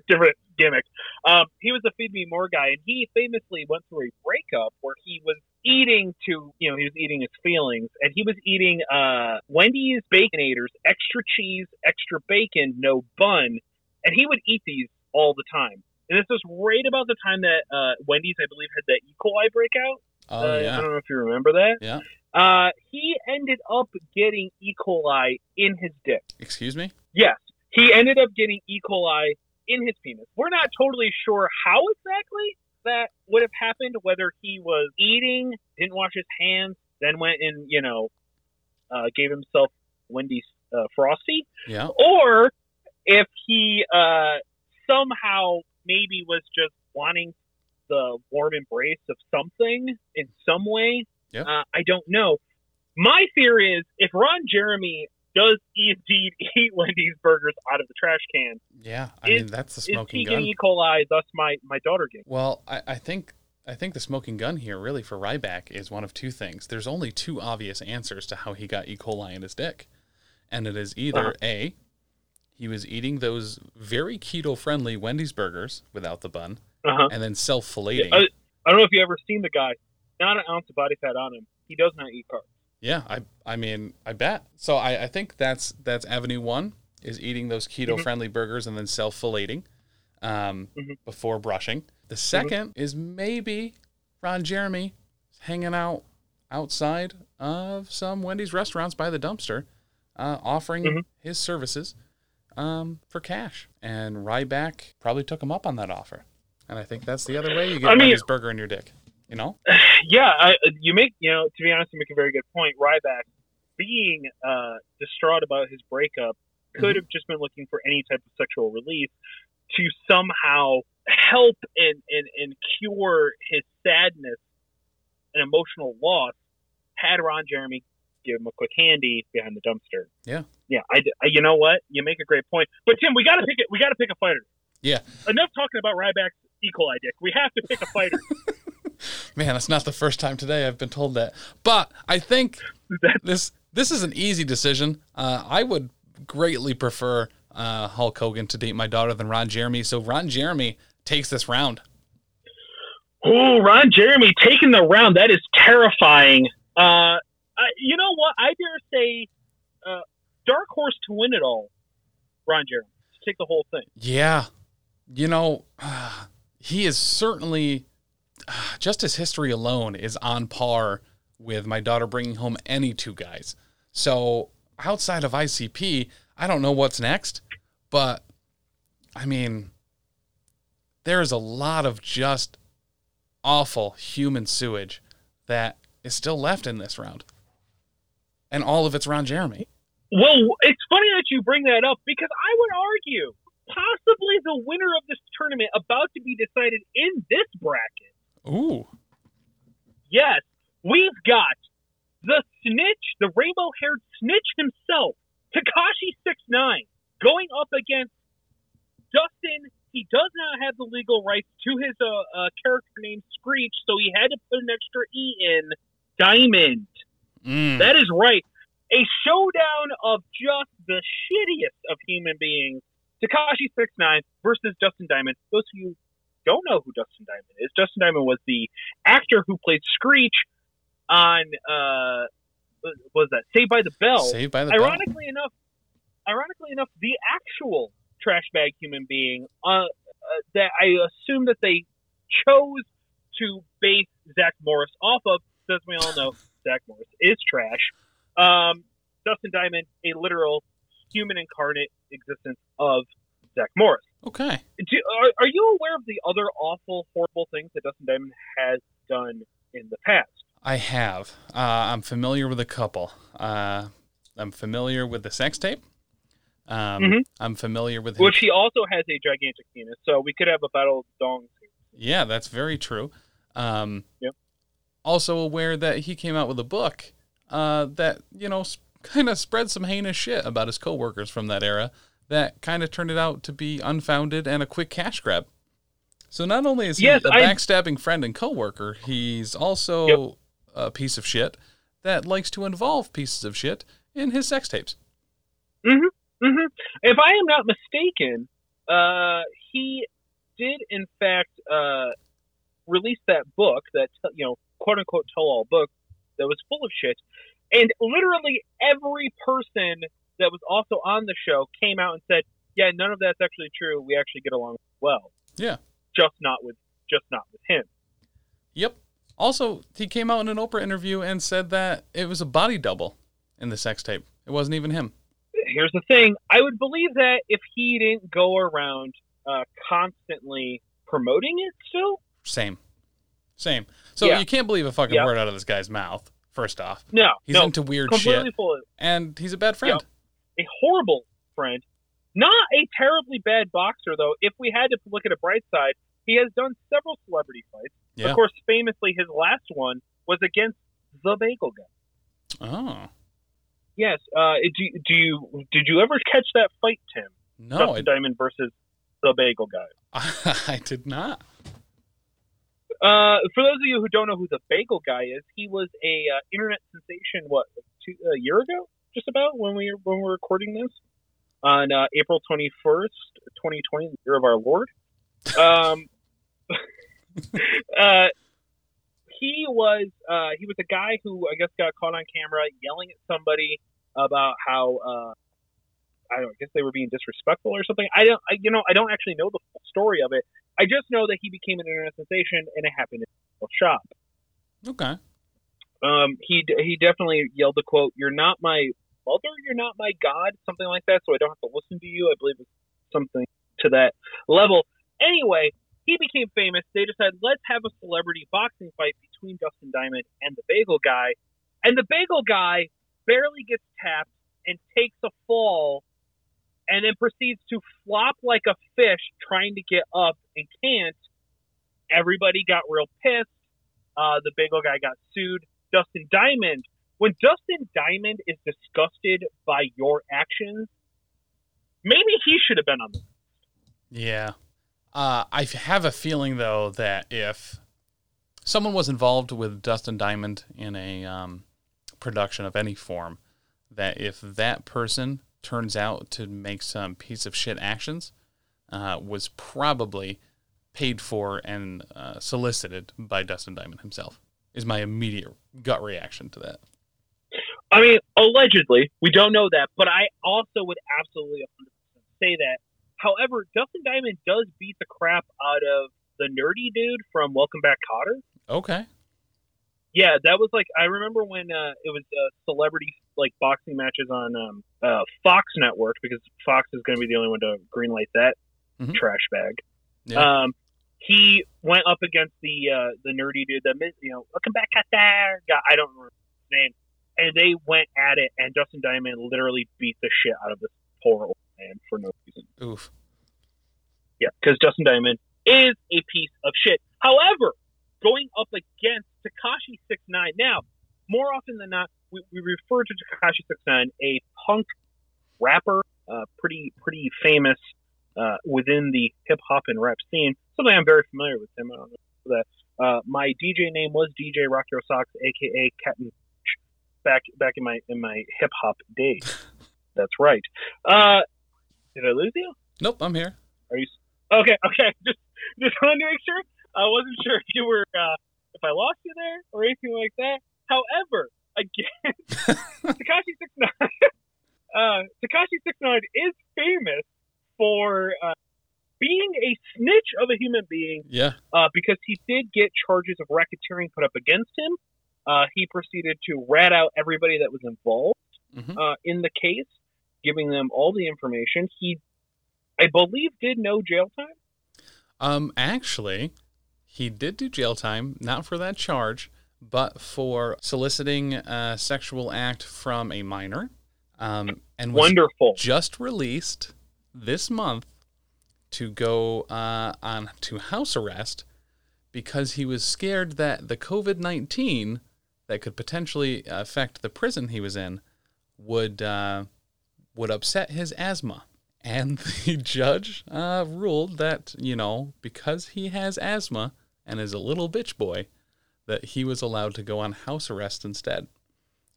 <laughs> different gimmick. Um he was the feed me more guy and he famously went through a breakup where he was eating to you know he was eating his feelings and he was eating uh wendy's baconators extra cheese extra bacon no bun and he would eat these all the time and this was right about the time that uh wendy's i believe had that e coli breakout Oh uh, I don't know if you remember that. Yeah. Uh, he ended up getting E. coli in his dick. Excuse me. Yes, he ended up getting E. coli in his penis. We're not totally sure how exactly that would have happened. Whether he was eating, didn't wash his hands, then went and you know uh, gave himself Wendy's uh, frosty, Yeah. or if he uh, somehow maybe was just wanting the warm embrace of something in some way. Yeah. Uh, I don't know. My fear is if Ron Jeremy does indeed eat Wendy's burgers out of the trash can, Yeah. I Is- mean, that's the is he smoking gun. E. coli? Thus, my my daughter getting. Well, I, I think I think the smoking gun here really for Ryback is one of two things. There's only two obvious answers to how he got E. coli in his dick, and it is either Uh-huh. a he was eating those very keto friendly Wendy's burgers without the bun, Uh-huh. and then self filleting. I, I don't know if you ever seen the guy. Not an ounce of body fat on him. He does not eat carbs. Yeah, I I mean I bet. So I, I think that's that's avenue one is eating those keto friendly burgers and then self filleting um, Mhm. before brushing. The 2nd is maybe Ron Jeremy hanging out outside of some Wendy's restaurants by the dumpster, uh, offering Mhm. his services um, for cash. And Ryback probably took him up on that offer. And I think that's the other way you get I mean- burger in your dick. You know? <sighs> yeah, I, you make you know to be honest, you make a very good point. Ryback being uh, distraught about his breakup could have just been looking for any type of sexual release to somehow help and, and, and cure his sadness and emotional loss. Had Ron Jeremy give him a quick handy behind the dumpster. Yeah. Yeah. I, I- you know what? You make a great point. But Tim, we got to pick it. We got to pick a fighter. Yeah. Enough talking about Ryback's E. coli dick. We have to pick a fighter. <laughs> Man, that's not the first time today I've been told that. But I think <laughs> That- this this is an easy decision. Uh, I would greatly prefer uh, Hulk Hogan to date my daughter than Ron Jeremy. So Ron Jeremy takes this round. Oh, Ron Jeremy taking the round. That is terrifying. Uh, I, you know what? I dare say, uh, dark horse to win it all. Ron Jeremy take the whole thing. Yeah, you know, <sighs> he is certainly <sighs> just his history alone is on par with my daughter bringing home any two guys. So outside of ICP, I don't know what's next, but I mean, there is a lot of just awful human sewage that is still left in this round, and all of it's Ron Jeremy. Well, it's funny that you bring that up because I would argue possibly the winner of this tournament about to be decided in this bracket. Ooh, Yes, we've got the snitch, the rainbow haired snitch himself, Tekashi Six Nine, going up against Dustin. He does not have the legal rights to his uh, uh, character name Screech, so he had to put an extra E in Diamond. Mm. That is right. A showdown of just the shittiest of human beings. Tekashi Six Nine versus Dustin Diamond. Those of you don't know who Dustin Diamond is, Dustin Diamond was the actor who played Screech on uh was that Saved by the Bell. Saved by the Bell. ironically enough, ironically enough, the actual trash bag human being uh, uh, that I assume that they chose to base Zach Morris off of, as we all know, Zach Morris is trash. Um, Dustin Diamond, a literal human incarnate existence of Zach Morris. Okay. Do, are, are you aware of the other awful, horrible things that Dustin Diamond has done in the past? I have. Uh, I'm familiar with a couple. Uh, I'm familiar with the sex tape. Um, Mhm. I'm familiar with him. Which he also has a gigantic penis, so we could have a battle of dongs. Yeah, that's very true. Um, Yep. Also aware that he came out with a book uh, that you know kind of spread some heinous shit about his coworkers from that era. That kind of turned it out to be unfounded and a quick cash grab. So not only is he Yes, a I- backstabbing friend and coworker, he's also Yep. a piece of shit that likes to involve pieces of shit in his sex tapes. hmm mhm. If I am not mistaken, uh, he did in fact uh, release that book, that you know, quote unquote tell-all book that was full of shit, and literally every person that was also on the show came out and said, "Yeah, none of that's actually true. We actually get along well. Yeah. just not with just not with him." Yep. Also, he came out in an Oprah interview and said that it was a body double in the sex tape. It wasn't even him. here's the thing i would believe that if he didn't go around uh, constantly promoting it still Same. Same. So Yeah. you can't believe a fucking Yeah. word out of this guy's mouth, first off. no He's no into weird shit. And he's a bad friend. a horrible friend not a terribly bad boxer though if we had to look at a bright side he has done several celebrity fights Yeah. of course famously his last one was against the bagel guy Oh. yes uh, do, do you did you ever catch that fight tim No, Dustin diamond versus the bagel guy <laughs> I did not. Uh, for those of you who don't know who the Bagel Guy is, he was a uh, internet sensation. What two, a year ago, just about when we when we're recording this on uh, April twenty first, twenty twenty, the year of our Lord. Um, <laughs> uh, he was uh, he was a guy who I guess got caught on camera yelling at somebody about how uh, I don't I guess they were being disrespectful or something. I don't I, you know I don't actually know the full story of it. I just know that he became an internet sensation and it happened in a happiness shop. Okay. Um, he he definitely yelled the quote, "You're not my mother, you're not my god," something like that. So I don't have to listen to you. I believe it's something to that level. Anyway, he became famous. They decided let's have a celebrity boxing fight between Dustin Diamond and the Bagel Guy, and the Bagel Guy barely gets tapped and takes a fall, and then proceeds to flop like a fish trying to get up and can't. Everybody got real pissed. Uh, the Bagel Guy got sued. Dustin Diamond. When Dustin Diamond is disgusted by your actions, maybe he should have been on the. Yeah. Uh, I have a feeling though that if someone was involved with Dustin Diamond in a um, production of any form, that if that person turns out to make some piece of shit actions, uh, was probably paid for and uh, solicited by Dustin Diamond himself. Is my immediate gut reaction to that. I mean, allegedly, we don't know that, but I also would absolutely say that. However, Dustin Diamond does beat the crap out of the nerdy dude from Welcome Back, Kotter. Okay. Yeah, that was like I remember when uh, it was uh, celebrity like boxing matches on um, uh, Fox Network because Fox is going to be the only one to greenlight that Mhm. trash bag. Yeah. Um, he went up against the uh, the nerdy dude, that you know, welcome back at there guy. I don't remember his name, and they went at it, and Dustin Diamond literally beat the shit out of this poor old man for no reason. Oof. Yeah, because Dustin Diamond is a piece of shit. However, going up against Tekashi Six Nine now, more often than not, we, we refer to Tekashi Six Nine, a punk rapper, uh, pretty pretty famous uh, within the hip hop and rap scene. Something I'm very familiar with him. I don't know that. Uh, my DJ name was DJ Rock Your Socks, aka Captain back back in my in my hip hop days. <laughs> That's right. Uh, did I lose you? Nope, I'm here. Are you okay? Okay, <laughs> just just wanted to make sure. I wasn't sure if you were uh, if I lost you there or anything like that. However, again, <laughs> Tekashi Six Nine, <laughs> uh, Tekashi Six Nine is famous for uh, being a snitch of a human being Yeah. uh, because he did get charges of racketeering put up against him. Uh, he proceeded to rat out everybody that was involved Mhm. uh, in the case, giving them all the information. He, I believe, did no jail time. Um, actually, he did do jail time, not for that charge, but for soliciting a sexual act from a minor. um, and was Wonderful. just released this month to go uh, on to house arrest because he was scared that the COVID nineteen that could potentially affect the prison he was in would uh, would upset his asthma. And <laughs> the judge uh, ruled that you know because he has asthma and is a little bitch boy, that he was allowed to go on house arrest instead.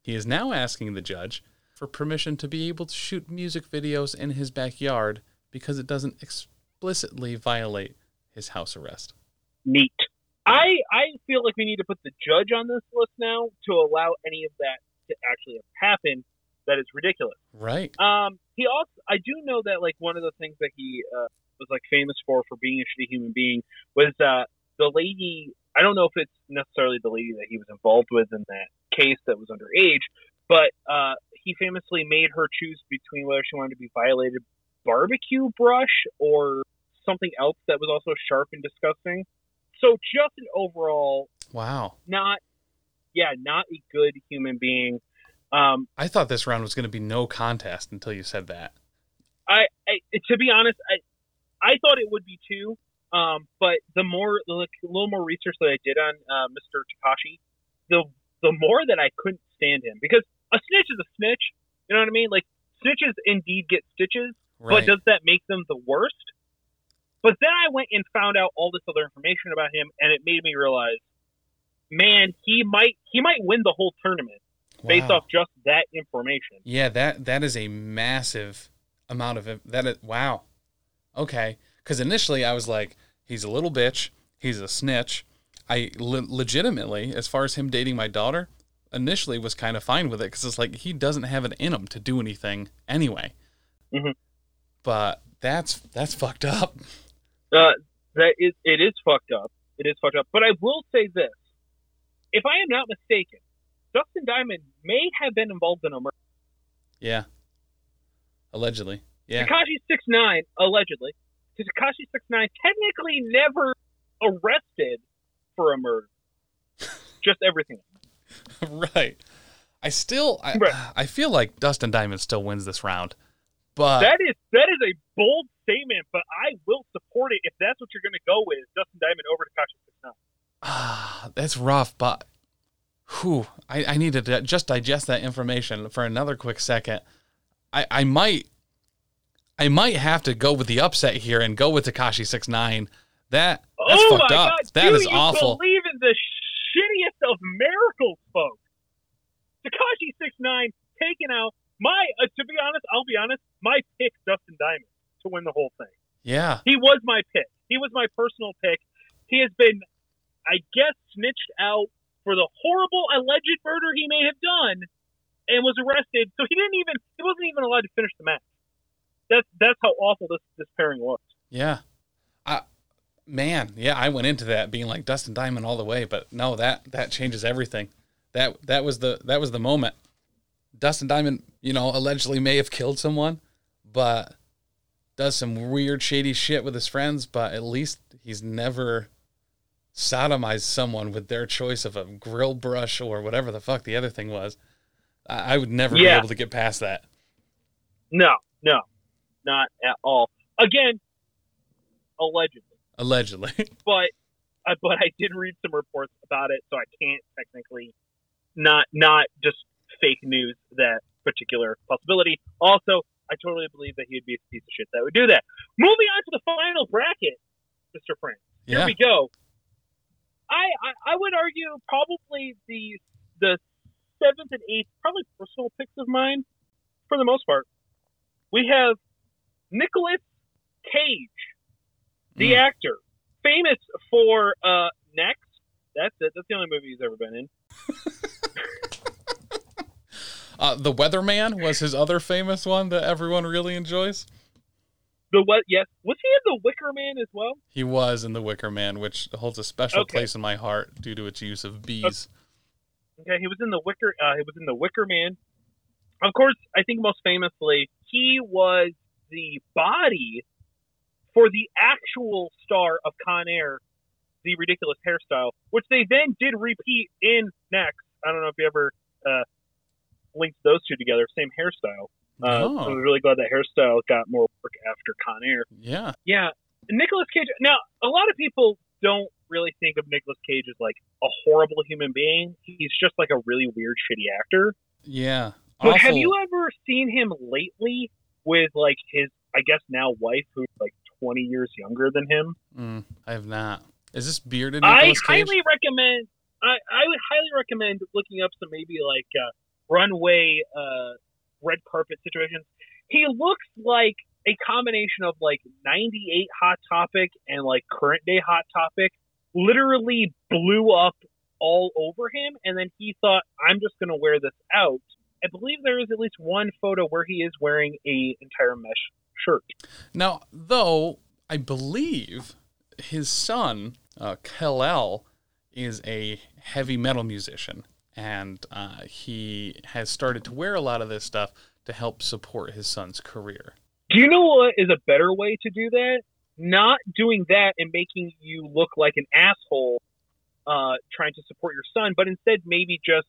He is now asking the judge for permission to be able to shoot music videos in his backyard because it doesn't explicitly violate his house arrest. Neat. I I feel like we need to put the judge on this list now to allow any of that to actually happen. That is ridiculous. Right. Um, he also, I do know that like one of the things that he uh, was like famous for for being a shitty human being was uh, the lady. I don't know if it's necessarily the lady that he was involved with in that case that was underage, but uh, he famously made her choose between whether she wanted to be violated barbecue brush or something else that was also sharp and disgusting. So just an overall Wow. not, yeah, not a good human being. Um, I thought this round was going to be no contest until you said that. I, I to be honest, I I thought it would be too. Um, but the more like a little more research that I did on uh, Mr. Tekashi, the the more that I couldn't stand him because a snitch is a snitch. You know what I mean? Like snitches indeed get stitches, Right. but does that make them the worst? But then I went and found out all this other information about him, and it made me realize, man, he might he might win the whole tournament based off just that information. Yeah, that that is a massive amount of that. Is, wow. Okay, because initially I was like, he's a little bitch. He's a snitch. I le- legitimately, as far as him dating my daughter, initially was kind of fine with it because it's like he doesn't have it in him to do anything anyway. Mhm. But that's that's fucked up. Uh, that is, it is fucked up. It is fucked up. But I will say this: if I am not mistaken, Dustin Diamond may have been involved in a murder. Yeah. Allegedly. Yeah. Tekashi Six Nine allegedly. Tekashi Six Nine technically never arrested for a murder. <laughs> Just everything. right. I still I, Right. I feel like Dustin Diamond still wins this round. But that is that is a bold statement, but I will support it if that's what you're going to go with. Dustin Diamond over Tekashi Six Nine. Ah, that's rough, but whew, I, I need to just digest that information for another quick second. I, I might I might have to go with the upset here and go with Tekashi six nine. That that's oh fucked up. God, That is you awful. Believe in the shittiest of miracles, folks. Tekashi Six Nine taking out my. Uh, to be honest, I'll be honest. My pick, Dustin Diamond, to win the whole thing. Yeah. He was my pick. He was my personal pick. He has been, I guess, snitched out for the horrible alleged murder he may have done, and was arrested. So he didn't even. He wasn't even allowed to finish the match. That's that's how awful this this pairing was. Yeah. I man, yeah, I went into that being like Dustin Diamond all the way, but no, that that changes everything. That that was the that was the moment. Dustin Diamond, you know, allegedly may have killed someone, but does some weird shady shit with his friends, but at least he's never sodomized someone with their choice of a grill brush or whatever the fuck the other thing was. I, I would never be able to get past that. No, no, not at all. Again, allegedly, Allegedly. <laughs> but uh, but I did read some reports about it, so I can't technically not not just fake news that particular possibility. Also, I totally believe that he'd be a piece of shit that would do that. Moving on to the final bracket, Mr. Frank. Here yeah. we go. I, I I would argue probably the the seventh and eighth, probably personal picks of mine, for the most part. We have Nicolas Cage, the Mm. actor, famous for uh, Next. That's it. That's the only movie he's ever been in. <laughs> Uh, the Weatherman was his other famous one that everyone really enjoys. The what? Yes, was he in The Wicker Man as well? He was in The Wicker Man, which holds a special Okay. place in my heart due to its use of bees. Okay, he was in the Wicker. Uh, he was in the Wicker Man. Of course, I think most famously, he was the body for the actual star of Con Air, the ridiculous hairstyle, which they then did repeat in Next. I don't know if you ever uh, linked those two together. Same hairstyle. Uh, Oh. I'm really glad that hairstyle got more work after Con Air. Yeah. Yeah, Nicolas Cage. Now, a lot of people don't really think of Nicolas Cage as like a horrible human being. He's just like a really weird, shitty actor. Yeah. But have you ever seen him lately with like his, I guess now wife, who's like 20 years younger than him? Mm, I have not. Is this bearded I Cage? highly recommend. I, I would highly recommend looking up some maybe like uh, runway uh, red carpet situations. He looks like a combination of like 98 Hot Topic and like current day Hot Topic literally blew up all over him and then he thought I'm just going to wear this out. I believe there is at least one photo where he is wearing a entire mesh shirt. Now, though, I believe his son, uh, Kal-El, is a heavy metal musician, and uh, he has started to wear a lot of this stuff to help support his son's career. Do you know what is a better way to do that? Not doing that and making you look like an asshole uh, trying to support your son, but instead maybe just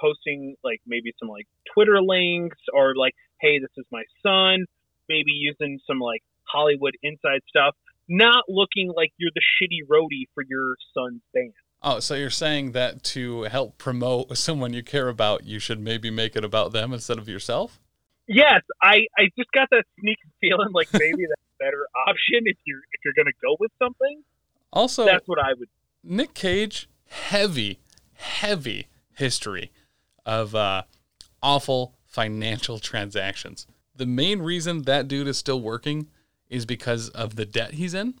posting like maybe some like Twitter links or like, hey, this is my son. Maybe using some like Hollywood inside stuff. Not looking like you're the shitty roadie for your son's band. Oh, so you're saying that to help promote <laughs> someone you care about, you should maybe make it about them instead of yourself? Yes, I, I just got that sneaky <laughs> feeling like maybe that's a better <laughs> option if you're if you're gonna go with something. Also, That's what I would Nick Cage, heavy, heavy history of uh, awful financial transactions. The main reason that dude is still working is because of the debt he's in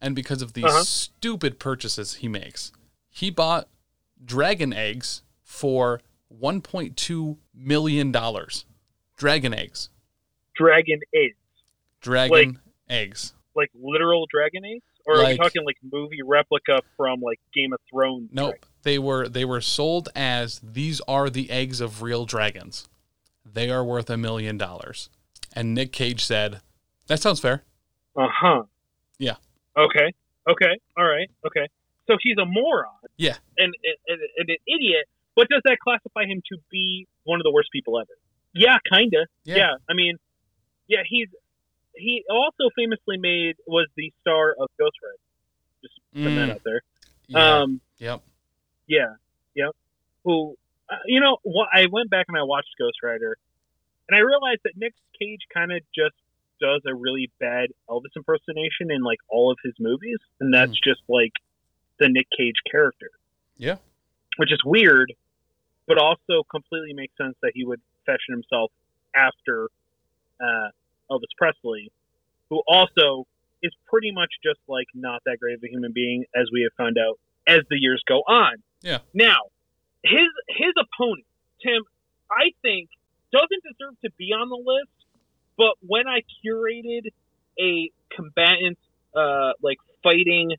and because of these Uh-huh. stupid purchases he makes. He bought dragon eggs for $1.2 million. Dragon eggs. dragon eggs. Dragon eggs. like literal dragon eggs, or are we talking like movie replica from like Game of Thrones? Nope. They were they were sold as these are the eggs of real dragons. They are worth a million dollars. And Nick Cage said, "That sounds fair." Uh huh. Yeah. Okay. Okay. All right. Okay. So he's a moron. Yeah. And, and, and an idiot. But does that classify him to be one of the worst people ever? Yeah, kinda. Yeah. Yeah. I mean, yeah. He's he also famously made was the star of Ghost Rider. Just putting that Mm, out there. yeah. Um. yep. Yeah, yep. Who, uh, you know, wh- I went back and I watched Ghost Rider, and I realized that Nick Cage kind of just does a really bad Elvis impersonation in like all of his movies, and that's just like the Nick Cage character. Yeah. which is weird, but also completely makes sense that he would fashion himself after uh, Elvis Presley, who also is pretty much just like not that great of a human being, as we have found out as the years go on. Yeah. Now, his his opponent, Tim, I think doesn't deserve to be on the list, but when I curated a combatant uh, like fighting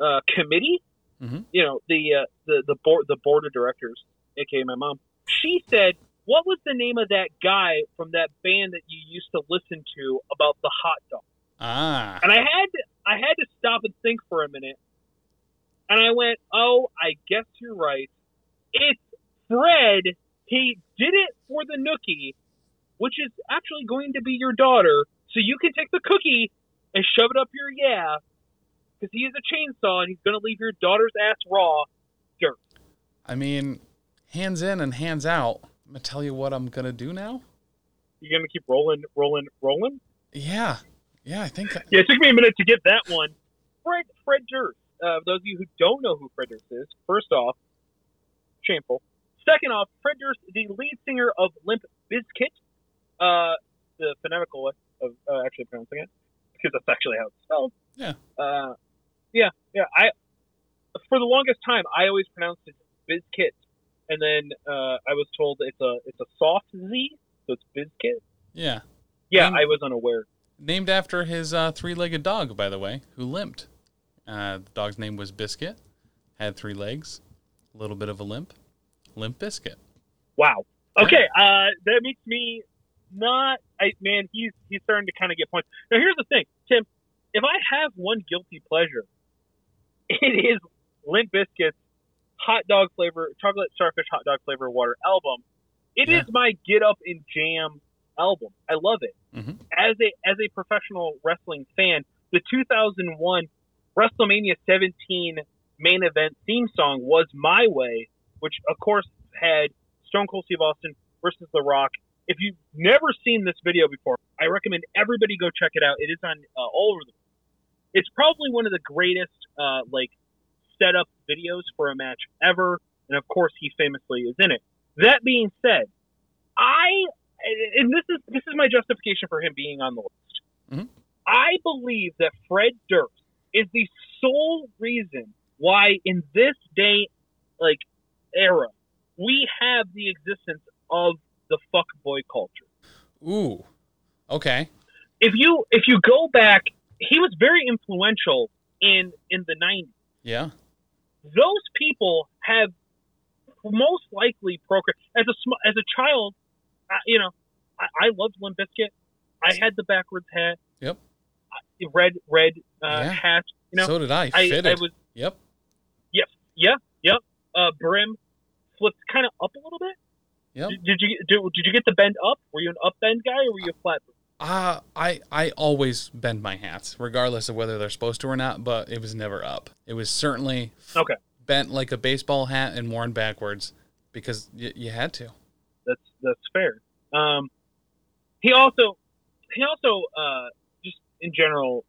uh, committee, Mhm. you know the uh, the the board the board of directors, aka my mom, she said, "What was the name of that guy from that band that you used to listen to about the hot dog?" Ah. And I had I had to stop and think for a minute. And I went, "Oh, I guess you're right. It's Fred. He did it for the nookie, which is actually going to be your daughter. So you can take the cookie and shove it up your yeah, because he is a chainsaw and he's going to leave your daughter's ass raw. Dirt. I mean, hands in and hands out. I'm gonna tell you what I'm gonna do now. You're going to keep rolling, rolling, rolling. Yeah. Yeah, I think. Yeah, it took me a minute to get that one. Fred Fred Durst. Uh, those of you who don't know who Fred Durst is, first off, shameful. Second off, Fred Durst, the lead singer of Limp Bizkit, uh, the phonetical way of uh, actually pronouncing it, because that's actually how it's spelled. Yeah. Uh, yeah, yeah. I for the longest time I always pronounced it Bizkit, and then uh, I was told it's a it's a soft Z, so it's Bizkit. Yeah. Yeah, Um, I was unaware. Named after his uh, three-legged dog, by the way, who limped. Uh, the dog's name was Biscuit. Had three legs, a little bit of a limp. Limp Biscuit. Wow. Okay, uh, that makes me not. I man, he's he's starting to kind of get points. Now here's the thing, Tim. If I have one guilty pleasure, <laughs> it is Limp Bizkit's hot dog flavor, chocolate starfish hot dog flavor water album. It Yeah. is my get up and jam album. I love it. Mhm. As a as a professional wrestling fan, the 2001 WrestleMania 17 main event theme song was "My Way," which of course had Stone Cold Steve Austin versus The Rock. If you've never seen this video before, I recommend everybody go check it out. It is on uh, all over the. Place. It's probably one of the greatest uh, like setup videos for a match ever, and of course he famously is in it. That being said, I and this is this is my justification for him being on the list. Mhm. I believe that Fred Durst is the sole reason why in this day like era we have the existence of the fuckboy culture. Ooh. Okay. If you if you go back, he was very influential in in the 90s. Yeah. those people have most likely procreated as a sm- as a child. Uh, you know, I, I loved Limp Bizkit. I had the backwards hat. Yep. Uh, red red uh, Yeah. hat. You know, so did I. I. I was yep. yeah yep. Uh, brim flipped kind of up a little bit. Yep. Did, did you do, did you get the bend up? Were you an up bend guy or were you a flat? Uh, I I always bend my hats, regardless of whether they're supposed to or not. But it was never up. It was certainly Okay. bent like a baseball hat and worn backwards because y- you had to. That's that's fair. Um, he also he also uh, in general,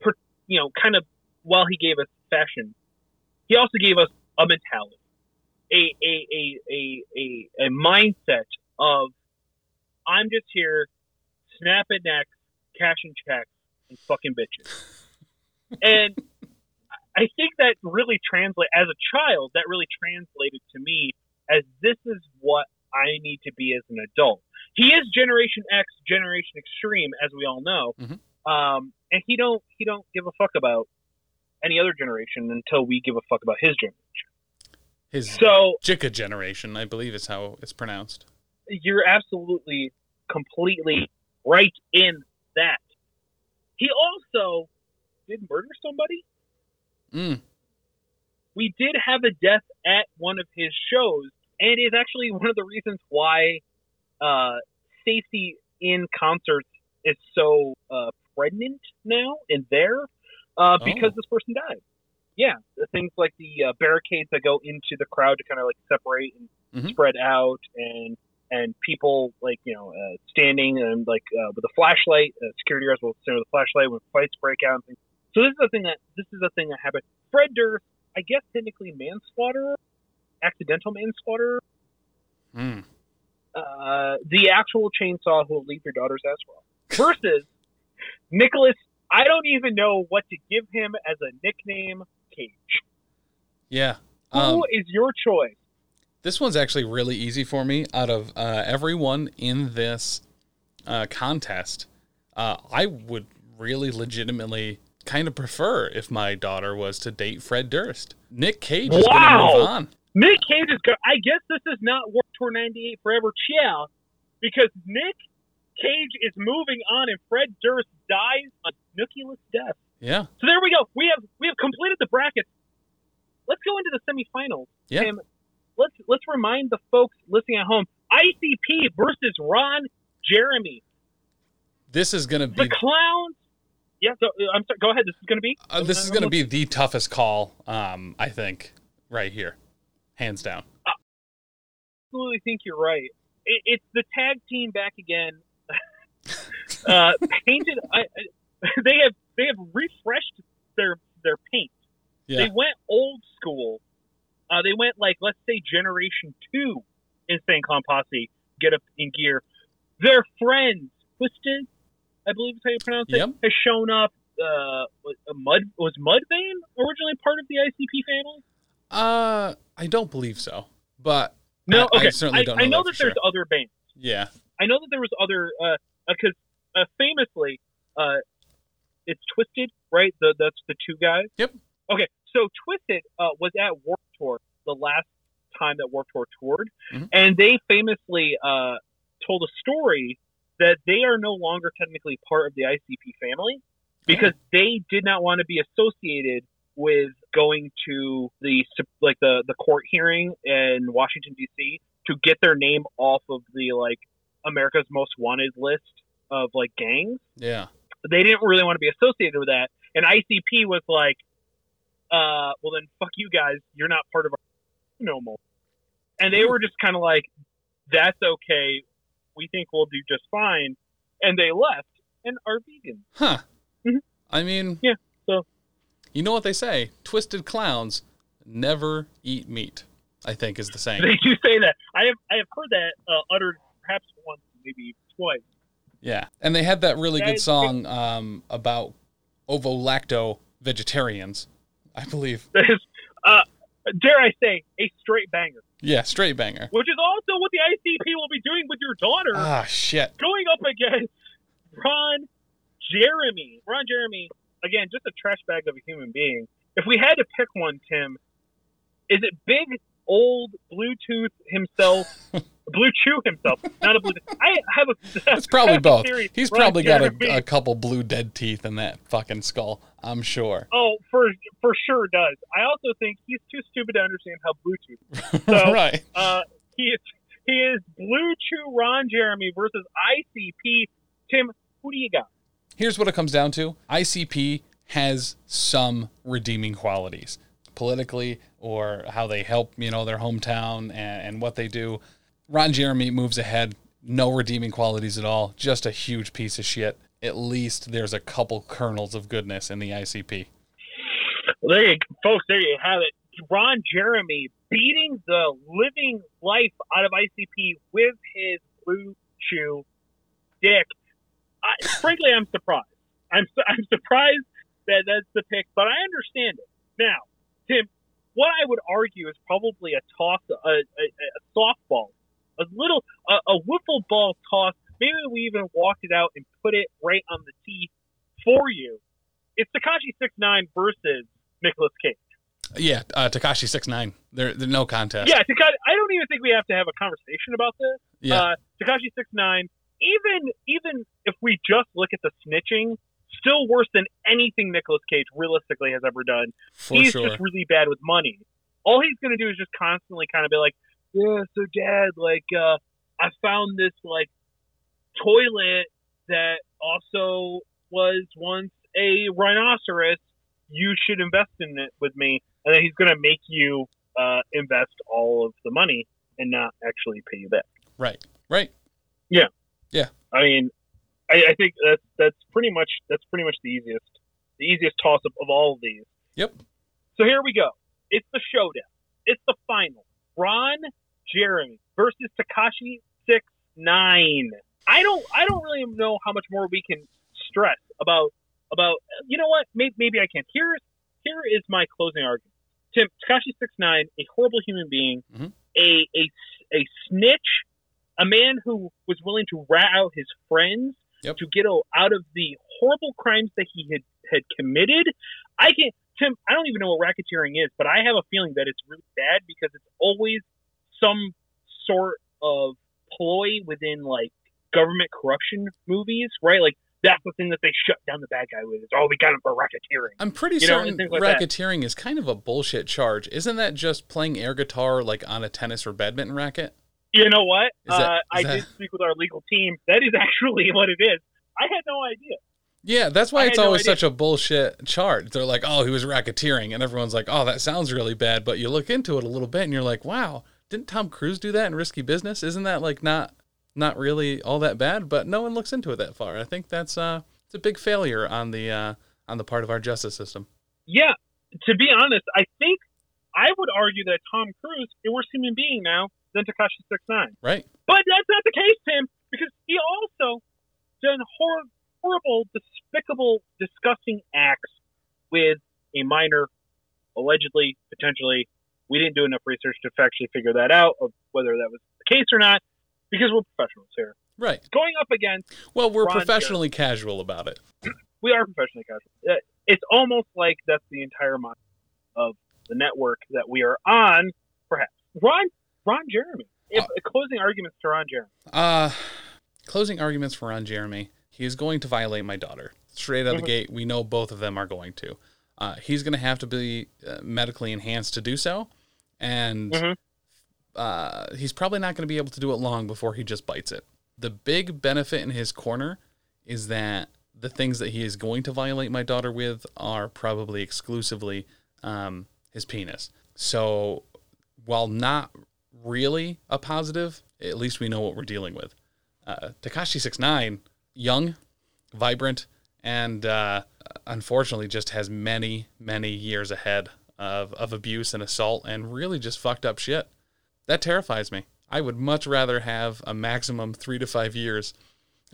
per, you know, kind of while he gave us fashion, he also gave us a mentality, a a a a a, a mindset of I'm just here, snapping necks, cashing checks, and fucking bitches. <laughs> and I think that really translate as a child. That really translated to me as this is what I need to be as an adult. He is Generation X, Generation Extreme, as we all know, Mhm. Um, and he don't he don't give a fuck about any other generation until we give a fuck about his generation. His So Jika generation, I believe, is how it's pronounced. you're absolutely completely right in that. He also did murder somebody. Mm. we did have a death at one of his shows, and is actually one of the reasons why uh, safety in concerts is so uh, pregnant now and there, uh, because Oh. this person died. Yeah, the things like the uh, barricades that go into the crowd to kind of like separate and Mhm. spread out, and and people like you know uh, standing and like uh, with a flashlight, uh, security guards will stand with a flashlight when fights break out. And things. So this is the thing that this is the thing that happened. Fred Durst I guess technically manslaughter, accidental manslaughter. Mm. Uh, the actual chainsaw who will leave your daughter's ass well Versus Nicolas. I don't even know what to give him as a nickname. Cage. Yeah. Who is Um, your choice? this one's actually really easy for me. Out of uh, everyone in this uh, contest, uh, I would really legitimately kind of prefer if my daughter was to date Fred Durst. Nick Cage is going to Wow. move on. Nick Cage is. Go- I guess this is not World Tour '98 Forever Chill, because Nick Cage is moving on, and Fred Durst dies a nucleus death. Yeah. So there we go. We have we have completed the brackets. Let's go into the semifinals. Yeah. Tim, let's let's remind the folks listening at home: ICP versus Ron Jeremy. This is going to be The clowns. Yeah. So uh, I'm sorry. Go ahead. This is going to be. uh, this is going to be the toughest call um, I think right here. Hands down. absolutely think you're right. It, it's the tag team back again. <laughs> uh, painted. I, I, <laughs> they have they have refreshed their their paint. Yeah. They went old school. Uh, they went like let's say Generation Two Insane Clown Posse. Get up in gear. Their friends, Twiztid, I believe is how you pronounce it, Yep. has shown up. Uh, was- mud was Mudvayne originally part of the ICP family? Uh, I don't believe so. But No, I- I okay. certainly don't know I know that that there's other bands. yeah. I know that there was other because uh, famously, uh, it's Twiztid, right? The that's the two guys. Yep. Okay, so Twiztid uh, was at Warped Tour the last time that Warped Tour toured, Mhm. and they famously uh, told a story that they are no longer technically part of the ICP family because they did not want to be associated with going to the like the the court hearing in Washington D.C. to get their name off of the like America's Most Wanted list of like gangs. Yeah. They didn't really want to be associated with that, and ICP was like, uh, "Well then, fuck you guys. You're not part of our <laughs> no more." And they were just kind of like, "That's okay. We think we'll do just fine," and they left and are vegan. Huh. Mhm. I mean, Yeah, so- you know what they say: twisted clowns never eat meat. I think is the saying. <laughs> They do say that. I have I have heard that uh, uttered perhaps once, maybe twice. Yeah, and they had that really good song um, about ovo-lacto vegetarians, I believe. <laughs> That is, uh, dare I say, a straight banger. Yeah, straight banger. Which is also what the ICP will be doing with your daughter, Ah, shit. going up against Ron Jeremy. Ron Jeremy, again, just a trash bag of a human being. If we had to pick one, Tim, is it big old Bluetooth himself? <laughs> Blue Chew himself, not a Blue. <laughs> I have a. <laughs> It's probably both. He's probably got a, a couple blue dead teeth in that fucking skull. I'm sure. Oh, for for sure does. I also think he's too stupid to understand how Bluetooth. So, <laughs> right. uh, he is he is BlueChew Ron Jeremy versus ICP. Tim, who do you got? Here's what it comes down to ICP has some redeeming qualities politically or how they help, you know, their hometown and, and what they do. Ron Jeremy moves ahead, no redeeming qualities at all, just a huge piece of shit. At least there's a couple kernels of goodness in the ICP. Well, there you, folks. There you have it. Ron Jeremy beating the living life out of ICP with his Blue Chew dick. I, frankly, I'm surprised. I'm I'm surprised that that's the pick, but I understand it. Now, Tim, what I would argue is probably a toss, a, a, a softball, a little, a, a wiffle ball toss. Maybe we even walked it out and put it right on the tee for you. It's Tekashi six nine versus Nicolas Cage. Yeah, uh, Tekashi six nine. There, there's no contest. Yeah, Tekashi, I don't even think we have to have a conversation about this. yeah, Uh, Tekashi six nine. Even even if we just look at the snitching, still worse than anything Nicolas Cage realistically has ever done. for he's sure. just really bad with money. All he's gonna do is just constantly kind of be like, "Yeah, so Dad, like, uh, I found this like toilet that also was once a rhinoceros. You should invest in it with me." And then he's gonna make you uh, invest all of the money and not actually pay you back. right, right. Yeah. Yeah. I mean, I, I think that's that's pretty much that's pretty much the easiest the easiest toss up of all of these. Yep. So here we go. It's the showdown. It's the final. Ron Jeremy versus Tekashi Six Nine. I don't I don't really know how much more we can stress about about you know what maybe, maybe I can. Here here is my closing argument. Tim Tekashi Six Nine, a horrible human being, Mhm. a, a a snitch, a man who was willing to rat out his friends Yep. to get out of the horrible crimes that he had had committed. I can Tim. I don't even know what racketeering is, but I have a feeling that it's really bad because it's always some sort of ploy within like government corruption movies, right? Like that's the thing that they shut down the bad guy with. Is oh, we got him for racketeering. I'm pretty You certain things like racketeering is kind of a bullshit charge. Isn't that just playing air guitar like on a tennis or badminton racket? You know what? that- uh, I that- did speak with our legal team. That is <laughs> actually what it is. I had no idea. Yeah, that's why I it's had no always such a bullshit charge. They're like, "Oh, he was racketeering," and everyone's like, "Oh, that sounds really bad." But you look into it a little bit, and you're like, "Wow, didn't Tom Cruise do that in Risky Business? Isn't that like not not really all that bad?" But no one looks into it that far. I think that's uh, it's a big failure on the uh, on the part of our justice system. Yeah, to be honest, I think I would argue that Tom Cruise is a worse human being now than Tekashi Six Nine. Right? But that's not the case, Tim, because he also done hor- horrible, despicable, disgusting acts with a minor, allegedly, potentially. We didn't do enough research to actually figure that out of whether that was the case or not, because we're professionals here. Right. Going up against, Well, we're Ron professionally casual about it. <clears throat> we are professionally casual. Uh, It's almost like that's the entire mind of the network that we are on. Perhaps Ron, Ron Jeremy. If, closing arguments to Ron Jeremy. Uh, closing arguments for Ron Jeremy. He is going to violate my daughter. Straight out of the Mhm. gate, we know both of them are going to. Uh, he's going to have to be uh, medically enhanced to do so. And Mhm. uh, he's probably not going to be able to do it long before he just bites it. The big benefit in his corner is that the things that he is going to violate my daughter with are probably exclusively um, his penis. So while not really a positive, at least we know what we're dealing with. Uh, Tekashi Six Nine, young, vibrant, and uh, unfortunately just has many, many years ahead of, of abuse and assault and really just fucked up shit. That terrifies me. I would much rather have a maximum three to five years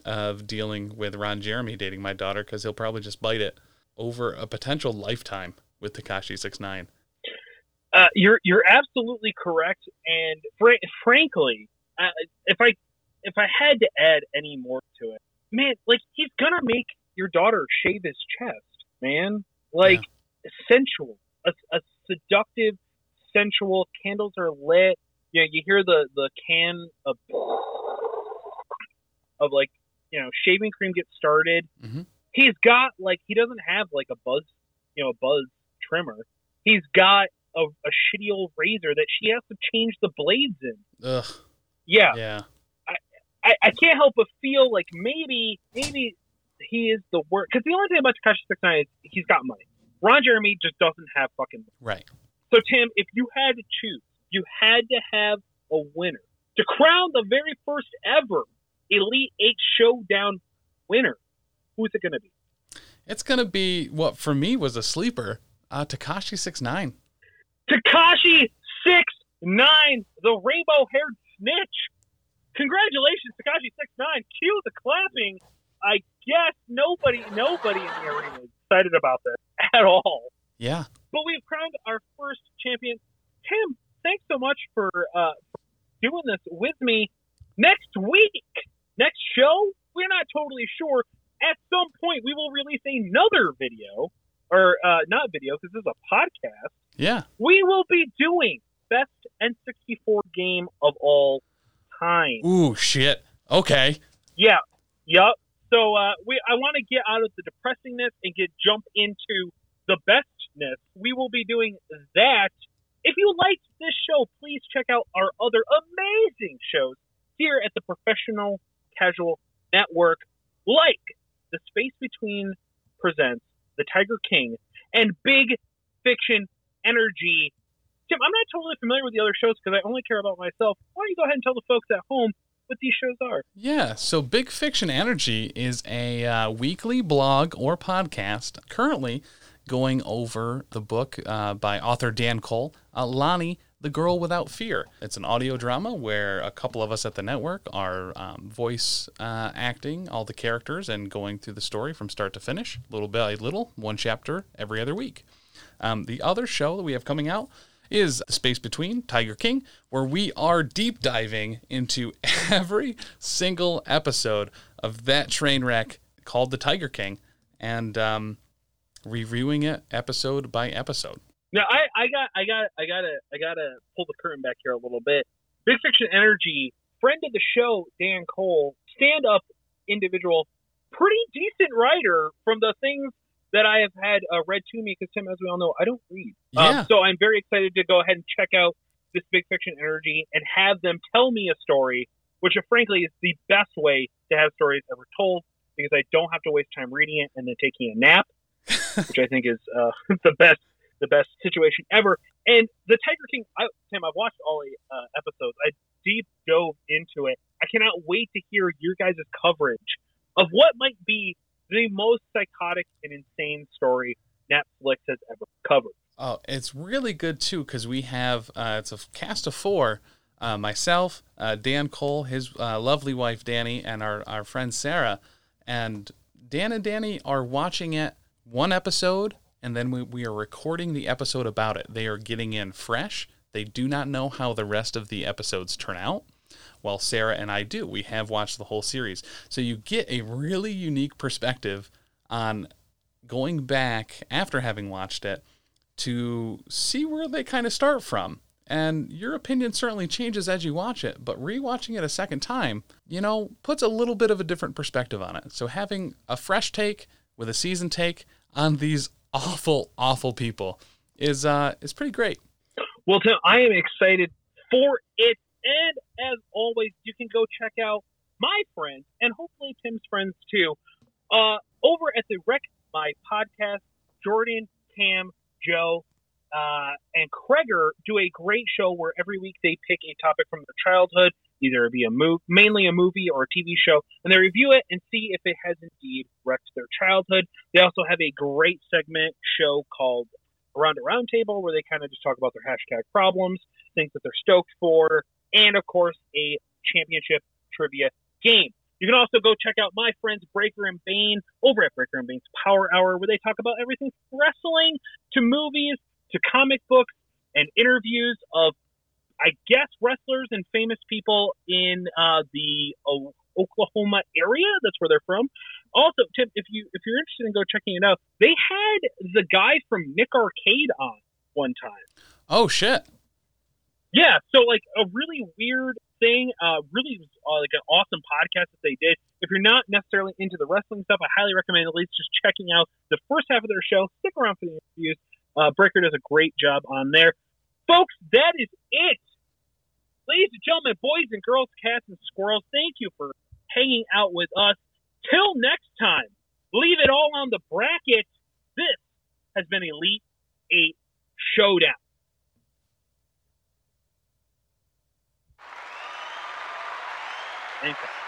of dealing with Ron Jeremy dating my daughter because he'll probably just bite it over a potential lifetime with Tekashi Six Nine. Uh, you're you're absolutely correct, and fr- frankly, uh, if I if I had to add any more to it, man, like he's gonna make your daughter shave his chest, man. Like yeah. sensual, a, a seductive, sensual. Candles are lit. You know, you hear the the can of of like you know shaving cream get started. Mm-hmm. He's got like he doesn't have like a buzz, you know, a buzz trimmer. He's got a, a shitty old razor that she has to change the blades in. Ugh. Yeah. Yeah. I, I, I can't help but feel like maybe maybe he is the worst. Because the only thing about Tekashi Six Nine is he's got money. Ron Jeremy just doesn't have fucking money. Right. So Tim, if you had to choose, you had to have a winner to crown the very first ever Elite Eight Showdown winner. Who's it going to be? It's going to be what for me was a sleeper. Uh, Tekashi Six Nine. Tekashi Six Nine, the rainbow-haired snitch. Congratulations, Tekashi Six Nine. Cue the clapping. I guess nobody, nobody in the arena is excited about this <laughs> at all. Yeah. But we've crowned our first champion. Tim, thanks so much for, uh, for doing this with me. Next week, next show, we're not totally sure. At some point, we will release another video, or uh, not video because this is a podcast. Yeah. We will be doing best N64 game of all time. Ooh, shit. Okay. Yeah. Yup. So uh, we, I want to get out of the depressingness and get jump into the bestness. We will be doing that. If you liked this show, please check out our other amazing shows here at the Professional Casual Network, like The Space Between presents The Tiger King and Big Fiction Energy. Tim, I'm not totally familiar with the other shows because I only care about myself. Why don't you go ahead and tell the folks at home these shows are. Yeah, so Big Fiction Energy is a uh, weekly blog or podcast currently going over the book uh, by author Dan Cole, uh, Lonnie, The Girl Without Fear. It's an audio drama where a couple of us at the network are um, voice uh, acting all the characters and going through the story from start to finish, little by little, one chapter every other week. Um, the other show that we have coming out is The Space Between Tiger King, where we are deep diving into <laughs> every single episode of that train wreck called The Tiger King and um, reviewing it episode by episode. Now, I, I got, I got, I gotta, I gotta pull the curtain back here a little bit. Big Fiction Energy, friend of the show, Dan Cole, stand up individual, pretty decent writer from the things that I have had uh, read to me because Tim, as we all know, I don't read. Um, yeah. Um, so I'm very excited to go ahead and check out this big fiction energy and have them tell me a story, which uh, frankly is the best way to have stories ever told because I don't have to waste time reading it and then taking a nap, <laughs> which I think is uh, <laughs> the best the best situation ever. And the Tiger King, I, Tim, I've watched all the uh, episodes. I deep dove into it. I cannot wait to hear your guys' coverage of what might be the most psychotic and insane story Netflix has ever covered. Oh, it's really good too because we have uh, it's a cast of four. Uh, myself, uh, Dan Cole, his uh, lovely wife Danny, and our, our friend Sarah. And Dan and Danny are watching it one episode, and then we, we are recording the episode about it. They are getting in fresh. They do not know how the rest of the episodes turn out while Sarah and I do. We have watched the whole series. So you get a really unique perspective on going back after having watched it to see where they kind of start from. And your opinion certainly changes as you watch it, but rewatching it a second time, you know, puts a little bit of a different perspective on it. So having a fresh take with a season take on these awful, awful people is uh is pretty great. Well, Tim, I am excited for it. And as always, you can go check out my friends and hopefully Tim's friends too uh, over at the Rec My podcast. Jordan, Cam, Joe, uh, and Kreger do a great show where every week they pick a topic from their childhood, either it be a move, mainly a movie or a TV show, and they review it and see if it has indeed wrecked their childhood. They also have a great segment show called Around a Roundtable where they kind of just talk about their hashtag problems, things that they're stoked for, and of course a championship trivia game. You can also go check out my friends Breaker and Bane over at Breaker and Bane's Power Hour, where they talk about everything from wrestling to movies to comic books and interviews of, I guess, wrestlers and famous people in uh, the Oklahoma area. That's where they're from. Also, Tim, if you if you're interested in go checking it out, they had the guy from Nick Arcade on one time. Oh shit! Yeah, so like a really weird thing, uh, really uh, like an awesome podcast that they did. If you're not necessarily into the wrestling stuff, I highly recommend at least just checking out the first half of their show. Stick around for the interviews. Uh, Breaker does a great job on there. Folks, that is it. Ladies and gentlemen, boys and girls, cats and squirrels, thank you for hanging out with us. Till next time, leave it all on the bracket. This has been Elite 8 Showdown. You.